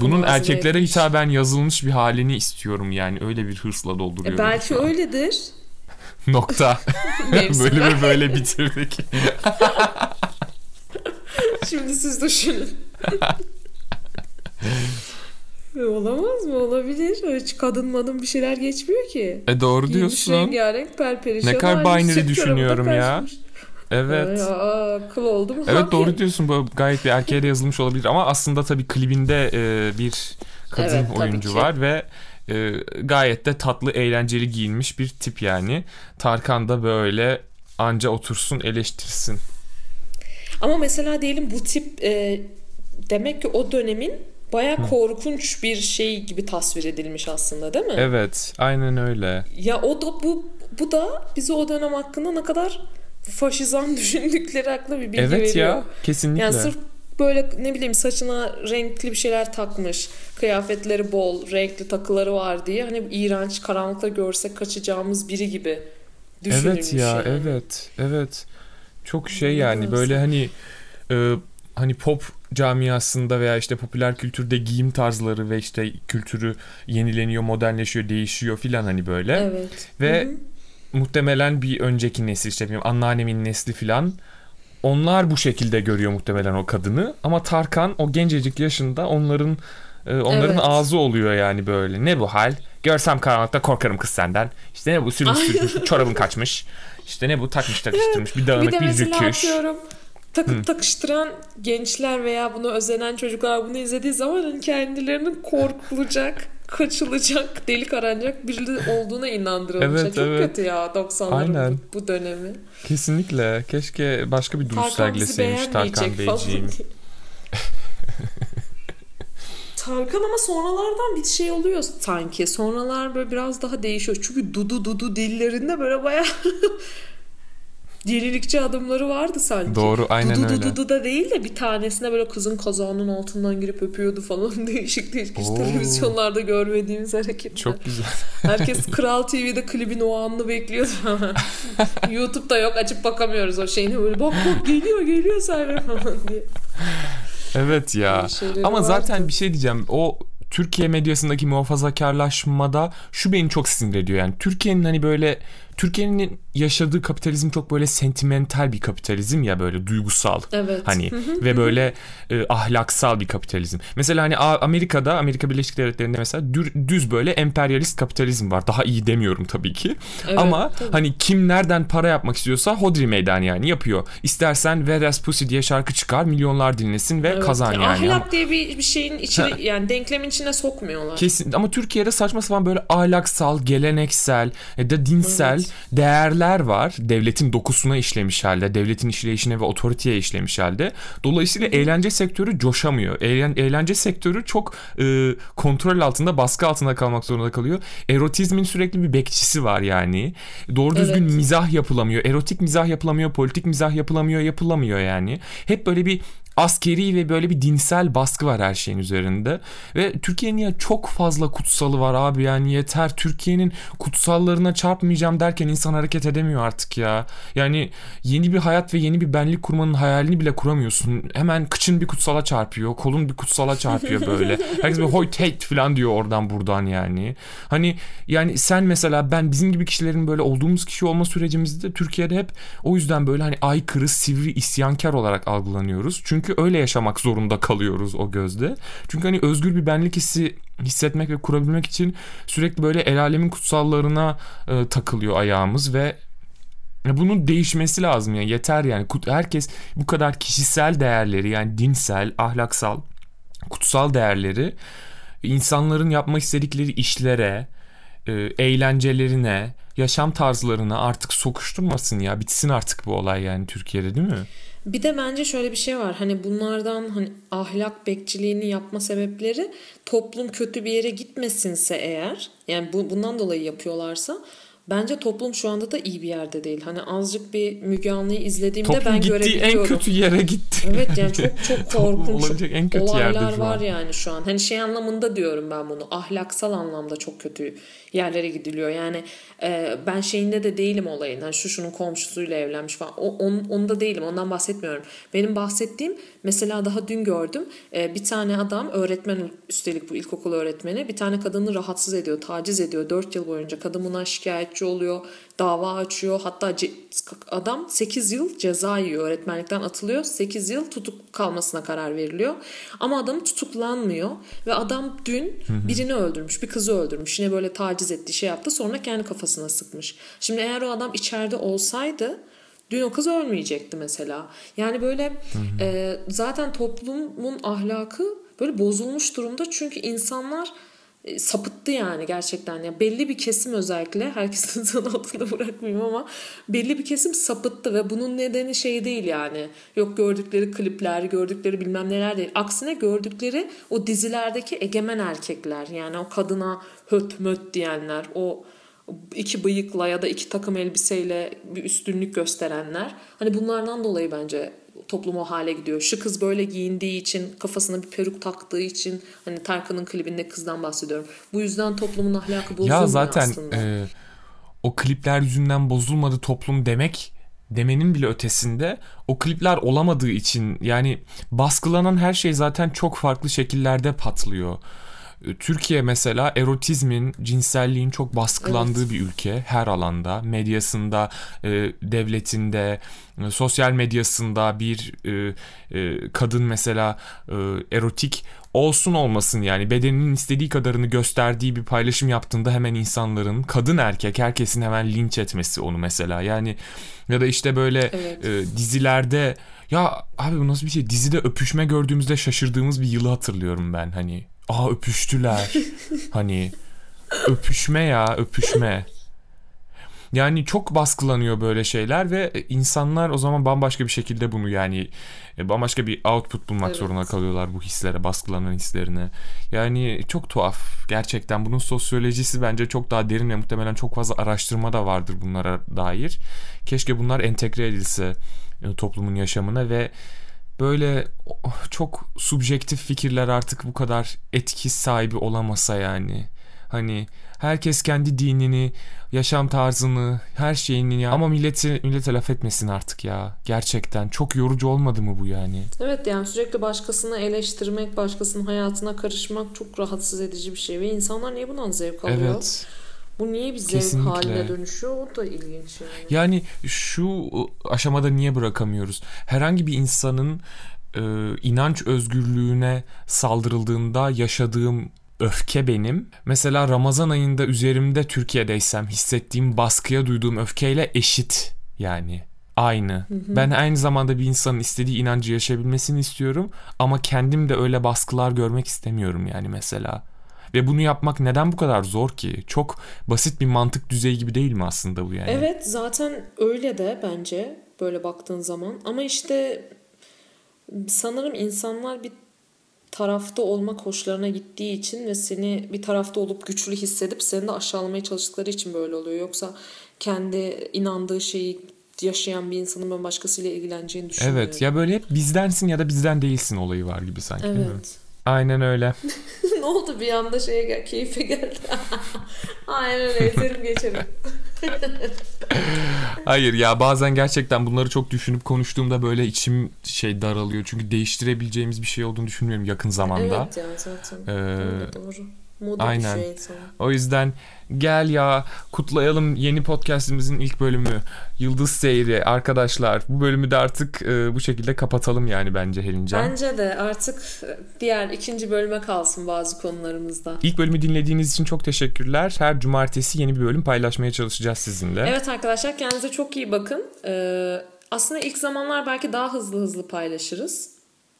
Bunun erkeklere etmiş. hitaben yazılmış bir halini istiyorum yani. Öyle bir hırsla E dolduruyorum. belki şu an. öyledir. <laughs> Nokta. <laughs> Mevsim. <laughs> Bölümü böyle bitirdik. Şimdi siz düşünün. E, Olamaz mı? Olabilir. Hiç kadın madın bir şeyler geçmiyor ki. E doğru Giymiş diyorsun. rengarenk perperişan. Ne kadar binary düşünüyorum ya. Evet. Aa, kıl oldu mu? Evet Abi. doğru diyorsun. Bu gayet bir erkeğe de yazılmış olabilir ama aslında tabii klibinde e, bir kadın Evet, oyuncu ki. var ve e, gayet de tatlı, eğlenceli giyinmiş bir tip yani. Tarkan da böyle anca otursun eleştirsin. Ama mesela diyelim bu tip e, demek ki o dönemin baya korkunç bir şey gibi tasvir edilmiş aslında değil mi? Evet, aynen öyle. Ya o da bu bu da bize o dönem hakkında ne kadar faşizan <laughs> düşündükleri hakkında bir bilgi evet veriyor. ya, kesinlikle. Yani sırf böyle ne bileyim saçına renkli bir şeyler takmış, kıyafetleri bol, renkli takıları var diye hani iğrenç karanlıkta görsek kaçacağımız biri gibi düşünülmüş. Evet ya, yani. evet, evet. Çok şey yani böyle hani e, hani pop camiasında veya işte popüler kültürde giyim tarzları ve işte kültürü yenileniyor, modernleşiyor, değişiyor filan hani böyle. Evet. Ve Hı hı. muhtemelen bir önceki nesil işte benim anneannemin nesli filan onlar bu şekilde görüyor muhtemelen o kadını ama Tarkan o gencecik yaşında onların e, onların Evet. ağzı oluyor yani böyle. Ne bu hal? Görsem karanlıkta korkarım kız senden. İşte ne bu sürmüş sürmüş <laughs> çorabın kaçmış. İşte ne bu takmış takıştırmış bir Bir dağınık de bir, mesela rüküş. atıyorum takıp takıştıran gençler veya bunu özenen çocuklar bunu izlediği zaman hani kendilerinin korkulacak, <laughs> kaçılacak, delik aranacak biri olduğuna inandırılmışlar. Evet, Çok evet. kötü ya 90'ların Aynen. bu, bu dönemi. Kesinlikle. Keşke başka bir duruş Tarkan sergileseymiş Tarkan Beyciğim. <laughs> Tarkan ama sonralardan bir şey oluyor sanki. Sonralar böyle biraz daha değişiyor. Çünkü dudu dudu dillerinde böyle baya <laughs> yenilikçi adımları vardı sanki. Doğru, aynen dudu öyle. Dudu dudu da değil de bir tanesine böyle kızın kazağının altından girip öpüyordu falan. <laughs> Değişik değişik Oo. televizyonlarda görmediğimiz hareketler. Çok güzel. Herkes <laughs> Kral TV'de klibin o anını bekliyordu. <laughs> YouTube'da yok açıp bakamıyoruz o şeyini böyle bak bak geliyor geliyor sahne falan diye. Evet ya. Ama vardı. zaten bir şey diyeceğim. O Türkiye medyasındaki muhafazakarlaşmada şu beni çok sinir ediyor. Yani Türkiye'nin hani böyle Türkiye'nin yaşadığı kapitalizm çok böyle sentimental bir kapitalizm ya böyle duygusal. Evet. Hani ve böyle e, ahlaksal bir kapitalizm. Mesela hani Amerika'da Amerika Birleşik Devletleri'nde mesela dür- düz böyle emperyalist kapitalizm var. Daha iyi demiyorum tabii ki. Evet, Ama tabii. hani kim nereden para yapmak istiyorsa hodri meydan yani yapıyor. İstersen Where's Pussy diye şarkı çıkar milyonlar dinlesin ve Evet. kazan Ya yani. Ahlak Ama diye bir, bir şeyin içine yani denklemin içine sokmuyorlar. Kesin ama Türkiye'de saçma sapan böyle ahlaksal, geleneksel ya da dinsel Evet. Değerler var. Devletin dokusuna işlemiş halde, devletin işleyişine ve otoriteye işlemiş halde. Dolayısıyla eğlence sektörü coşamıyor. Eğlen, eğlence sektörü çok e, kontrol altında, baskı altında kalmak zorunda kalıyor. Erotizmin sürekli bir bekçisi var yani. Doğru düzgün Evet. mizah yapılamıyor. Erotik mizah yapılamıyor, politik mizah yapılamıyor, yapılamıyor yani. Hep böyle bir askeri ve böyle bir dinsel baskı var her şeyin üzerinde. Ve Türkiye'nin ya çok fazla kutsalı var abi yani yeter. Türkiye'nin kutsallarına çarpmayacağım derken insan hareket edemiyor artık ya. Yani yeni bir hayat ve yeni bir benlik kurmanın hayalini bile kuramıyorsun. Hemen kıçın bir kutsala çarpıyor, kolun bir kutsala çarpıyor böyle. <laughs> Herkes bir hoy tate falan diyor oradan buradan yani. Hani yani sen mesela ben bizim gibi kişilerin böyle olduğumuz kişi olma sürecimizde Türkiye'de hep o yüzden böyle hani aykırı, sivri, isyankar olarak algılanıyoruz. Çünkü öyle yaşamak zorunda kalıyoruz o gözde. Çünkü hani özgür bir benlik hissi hissetmek ve kurabilmek için sürekli böyle el alemin kutsallarına e, takılıyor ayağımız ve Bunun değişmesi lazım yani yeter yani herkes bu kadar kişisel değerleri yani dinsel, ahlaksal, kutsal değerleri insanların yapmak istedikleri işlere, e, eğlencelerine, yaşam tarzlarına artık sokuşturmasın ya. Bitsin artık bu olay yani Türkiye'de değil mi? Bir de bence şöyle bir şey var. Hani bunlardan hani ahlak bekçiliğini yapma sebepleri toplum kötü bir yere gitmesinse eğer yani bu, bundan dolayı yapıyorlarsa Bence toplum şu anda da iyi bir yerde değil. Hani azıcık bir Müge Anlı'yı izlediğimde toplum ben görebiliyorum. en kötü yere gitti. Evet yani <laughs> çok çok korkunç en kötü olaylar var yani şu an. Hani şey anlamında diyorum ben bunu. Ahlaksal anlamda çok kötü yerlere gidiliyor. Yani e, ben şeyinde de değilim olayın. Yani şu şunun komşusuyla evlenmiş falan. O, on, onda değilim. Ondan bahsetmiyorum. Benim bahsettiğim mesela daha dün gördüm. E, bir tane adam öğretmen üstelik bu ilkokul öğretmeni bir tane kadını rahatsız ediyor, taciz ediyor. 4 yıl boyunca kadın buna şikayetçi oluyor dava açıyor. Hatta adam 8 yıl ceza yiyor. Öğretmenlikten atılıyor. 8 yıl tutuk kalmasına karar veriliyor. Ama adam tutuklanmıyor. Ve adam dün birini öldürmüş. Bir kızı öldürmüş. Yine böyle taciz etti, şey yaptı. Sonra kendi kafasına sıkmış. Şimdi eğer o adam içeride olsaydı Dün o kız ölmeyecekti mesela. Yani böyle e, zaten toplumun ahlakı böyle bozulmuş durumda. Çünkü insanlar sapıttı yani gerçekten. Ya belli bir kesim özellikle <laughs> herkesin zan altında bırakmayayım ama belli bir kesim sapıttı ve bunun nedeni şey değil yani. Yok gördükleri klipler, gördükleri bilmem neler değil. Aksine gördükleri o dizilerdeki egemen erkekler. Yani o kadına höt möt diyenler, o iki bıyıkla ya da iki takım elbiseyle bir üstünlük gösterenler. Hani bunlardan dolayı bence toplum o hale gidiyor. Şu kız böyle giyindiği için, kafasına bir peruk taktığı için hani Tarkan'ın klibinde kızdan bahsediyorum. Bu yüzden toplumun ahlakı bozulmuyor ya zaten, aslında. E, o klipler yüzünden bozulmadı toplum demek demenin bile ötesinde o klipler olamadığı için yani baskılanan her şey zaten çok farklı şekillerde patlıyor. Ee, Türkiye mesela erotizmin, cinselliğin çok baskılandığı evet. bir ülke her alanda. Medyasında, e, devletinde, e, sosyal medyasında bir e, e, kadın mesela e, erotik olsun olmasın yani bedeninin istediği kadarını gösterdiği bir paylaşım yaptığında hemen insanların kadın erkek herkesin hemen linç etmesi onu mesela yani ya da işte böyle evet. e, dizilerde ya abi bu nasıl bir şey dizide öpüşme gördüğümüzde şaşırdığımız bir yılı hatırlıyorum ben hani Aa öpüştüler. <laughs> hani öpüşme ya öpüşme. Yani çok baskılanıyor böyle şeyler ve insanlar o zaman bambaşka bir şekilde bunu yani e, bambaşka bir output bulmak evet. zorunda kalıyorlar bu hislere, baskılanan hislerine. Yani çok tuhaf. Gerçekten bunun sosyolojisi bence çok daha derin ve muhtemelen çok fazla araştırma da vardır bunlara dair. Keşke bunlar entegre edilse e, toplumun yaşamına ve böyle çok subjektif fikirler artık bu kadar etki sahibi olamasa yani. Hani herkes kendi dinini, yaşam tarzını, her şeyini ya ama milleti millete laf etmesin artık ya. Gerçekten çok yorucu olmadı mı bu yani? Evet yani sürekli başkasını eleştirmek, başkasının hayatına karışmak çok rahatsız edici bir şey ve insanlar niye bundan zevk alıyor? Evet. Bu niye bir zevk Kesinlikle. haline dönüşüyor? O da ilginç yani. Yani şu aşamada niye bırakamıyoruz? Herhangi bir insanın e, inanç özgürlüğüne saldırıldığında yaşadığım öfke benim. Mesela Ramazan ayında üzerimde Türkiye'deysem hissettiğim baskıya duyduğum öfkeyle eşit yani. Aynı. Hı hı. Ben aynı zamanda bir insanın istediği inancı yaşayabilmesini istiyorum ama kendim de öyle baskılar görmek istemiyorum yani mesela. Ve bunu yapmak neden bu kadar zor ki? Çok basit bir mantık düzeyi gibi değil mi aslında bu yani? Evet zaten öyle de bence böyle baktığın zaman. Ama işte sanırım insanlar bir tarafta olmak hoşlarına gittiği için ve seni bir tarafta olup güçlü hissedip seni de aşağılamaya çalıştıkları için böyle oluyor. Yoksa kendi inandığı şeyi yaşayan bir insanın ben başkasıyla ilgileneceğini düşünmüyorum. Evet ya böyle hep bizdensin ya da bizden değilsin olayı var gibi sanki. Evet. Aynen öyle. <laughs> ne oldu bir anda şeye gel, keyfe geldi. <laughs> Aynen öyle eserim geçerim. <laughs> Hayır ya bazen gerçekten bunları çok düşünüp konuştuğumda böyle içim şey daralıyor. Çünkü değiştirebileceğimiz bir şey olduğunu düşünmüyorum yakın zamanda. Evet ya zaten. Ee, doğru. Modu Aynen. düşüyor insanın. O yüzden gel ya kutlayalım yeni podcastimizin ilk bölümü. Yıldız Seyri arkadaşlar. Bu bölümü de artık e, bu şekilde kapatalım yani bence Helincan. Bence de artık diğer ikinci bölüme kalsın bazı konularımızda. İlk bölümü dinlediğiniz için çok teşekkürler. Her cumartesi yeni bir bölüm paylaşmaya çalışacağız sizinle. Evet arkadaşlar kendinize çok iyi bakın. Ee, aslında ilk zamanlar belki daha hızlı hızlı paylaşırız.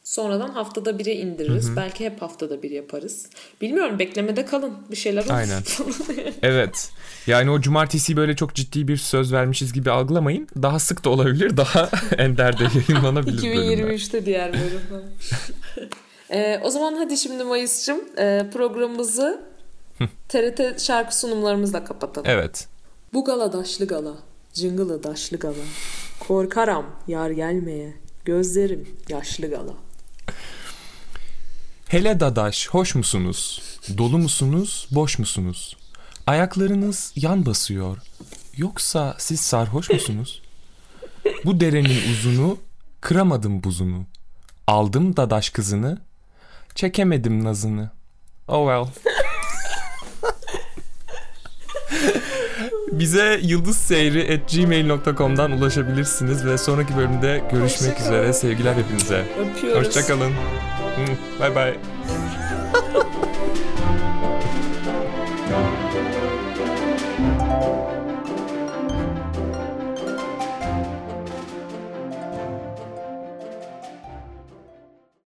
Sonradan haftada bire indiririz. Belki hep haftada bir yaparız. Bilmiyorum beklemede kalın. Bir şeyler olur. Aynen. <laughs> Evet. Yani o cumartesi böyle çok ciddi bir söz vermişiz gibi algılamayın. Daha sık da olabilir. Daha <laughs> ender de yayınlanabilir bölümler. <laughs> 2023'te diğer bölüm. Ee, o zaman hadi şimdi Mayıs'cığım e, programımızı TRT şarkı sunumlarımızla kapatalım. Evet. Bu gala daşlı gala, cıngılı daşlı gala. Korkaram yar gelmeye, gözlerim yaşlı gala. Hele dadaş hoş musunuz? Dolu musunuz? Boş musunuz? Ayaklarınız yan basıyor. Yoksa siz sarhoş musunuz? Bu derenin uzunu kıramadım buzunu. Aldım dadaş kızını. Çekemedim nazını. Oh well. Bize yıldızseyri.gmail.com'dan ulaşabilirsiniz ve sonraki bölümde görüşmek Hoşça kalın. üzere. Sevgiler hepinize. Öpüyoruz. Hoşçakalın. Bye bye. <laughs>